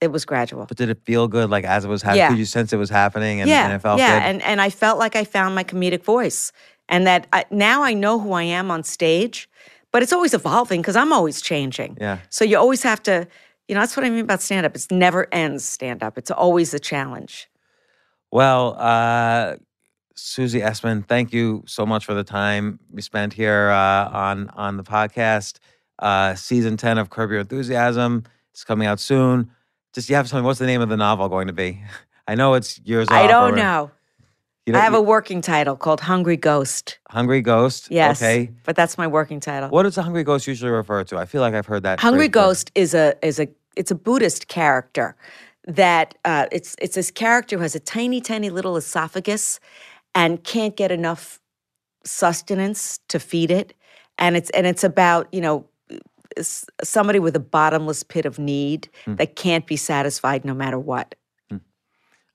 It was gradual. But did it feel good? Like as it was happening, yeah. could you sense it was happening? And, yeah, and it felt yeah. Good? And and I felt like I found my comedic voice, and that I, now I know who I am on stage. But it's always evolving because I'm always changing. Yeah. So you always have to, you know, that's what I mean about stand up. It's never ends stand up. It's always a challenge. Well, uh, Susie Essman, thank you so much for the time we spent here uh, on on the podcast. Uh, season ten of Curb Your Enthusiasm is coming out soon. Just you have something. what's the name of the novel going to be? I know it's yours. I don't know. You know, I have a working title called Hungry Ghost. Hungry Ghost. Yes. Okay. But that's my working title. What does a hungry ghost usually refer to? I feel like I've heard that. Hungry Ghost is a is a it's a Buddhist character that uh, it's it's this character who has a tiny tiny little esophagus and can't get enough sustenance to feed it. And it's and it's about you know somebody with a bottomless pit of need mm. that can't be satisfied no matter what. Mm.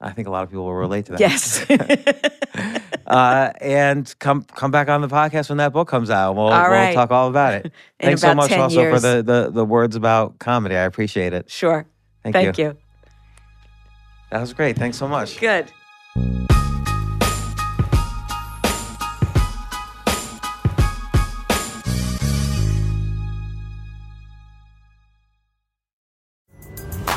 i think a lot of people will relate to that. Yes. Uh, and come come back on the podcast when that book comes out we'll, right. we'll talk all about it. Thanks so much also years. for the, the the words about comedy. I appreciate it. Sure. Thank, thank you. you. That was great. Thanks so much. Good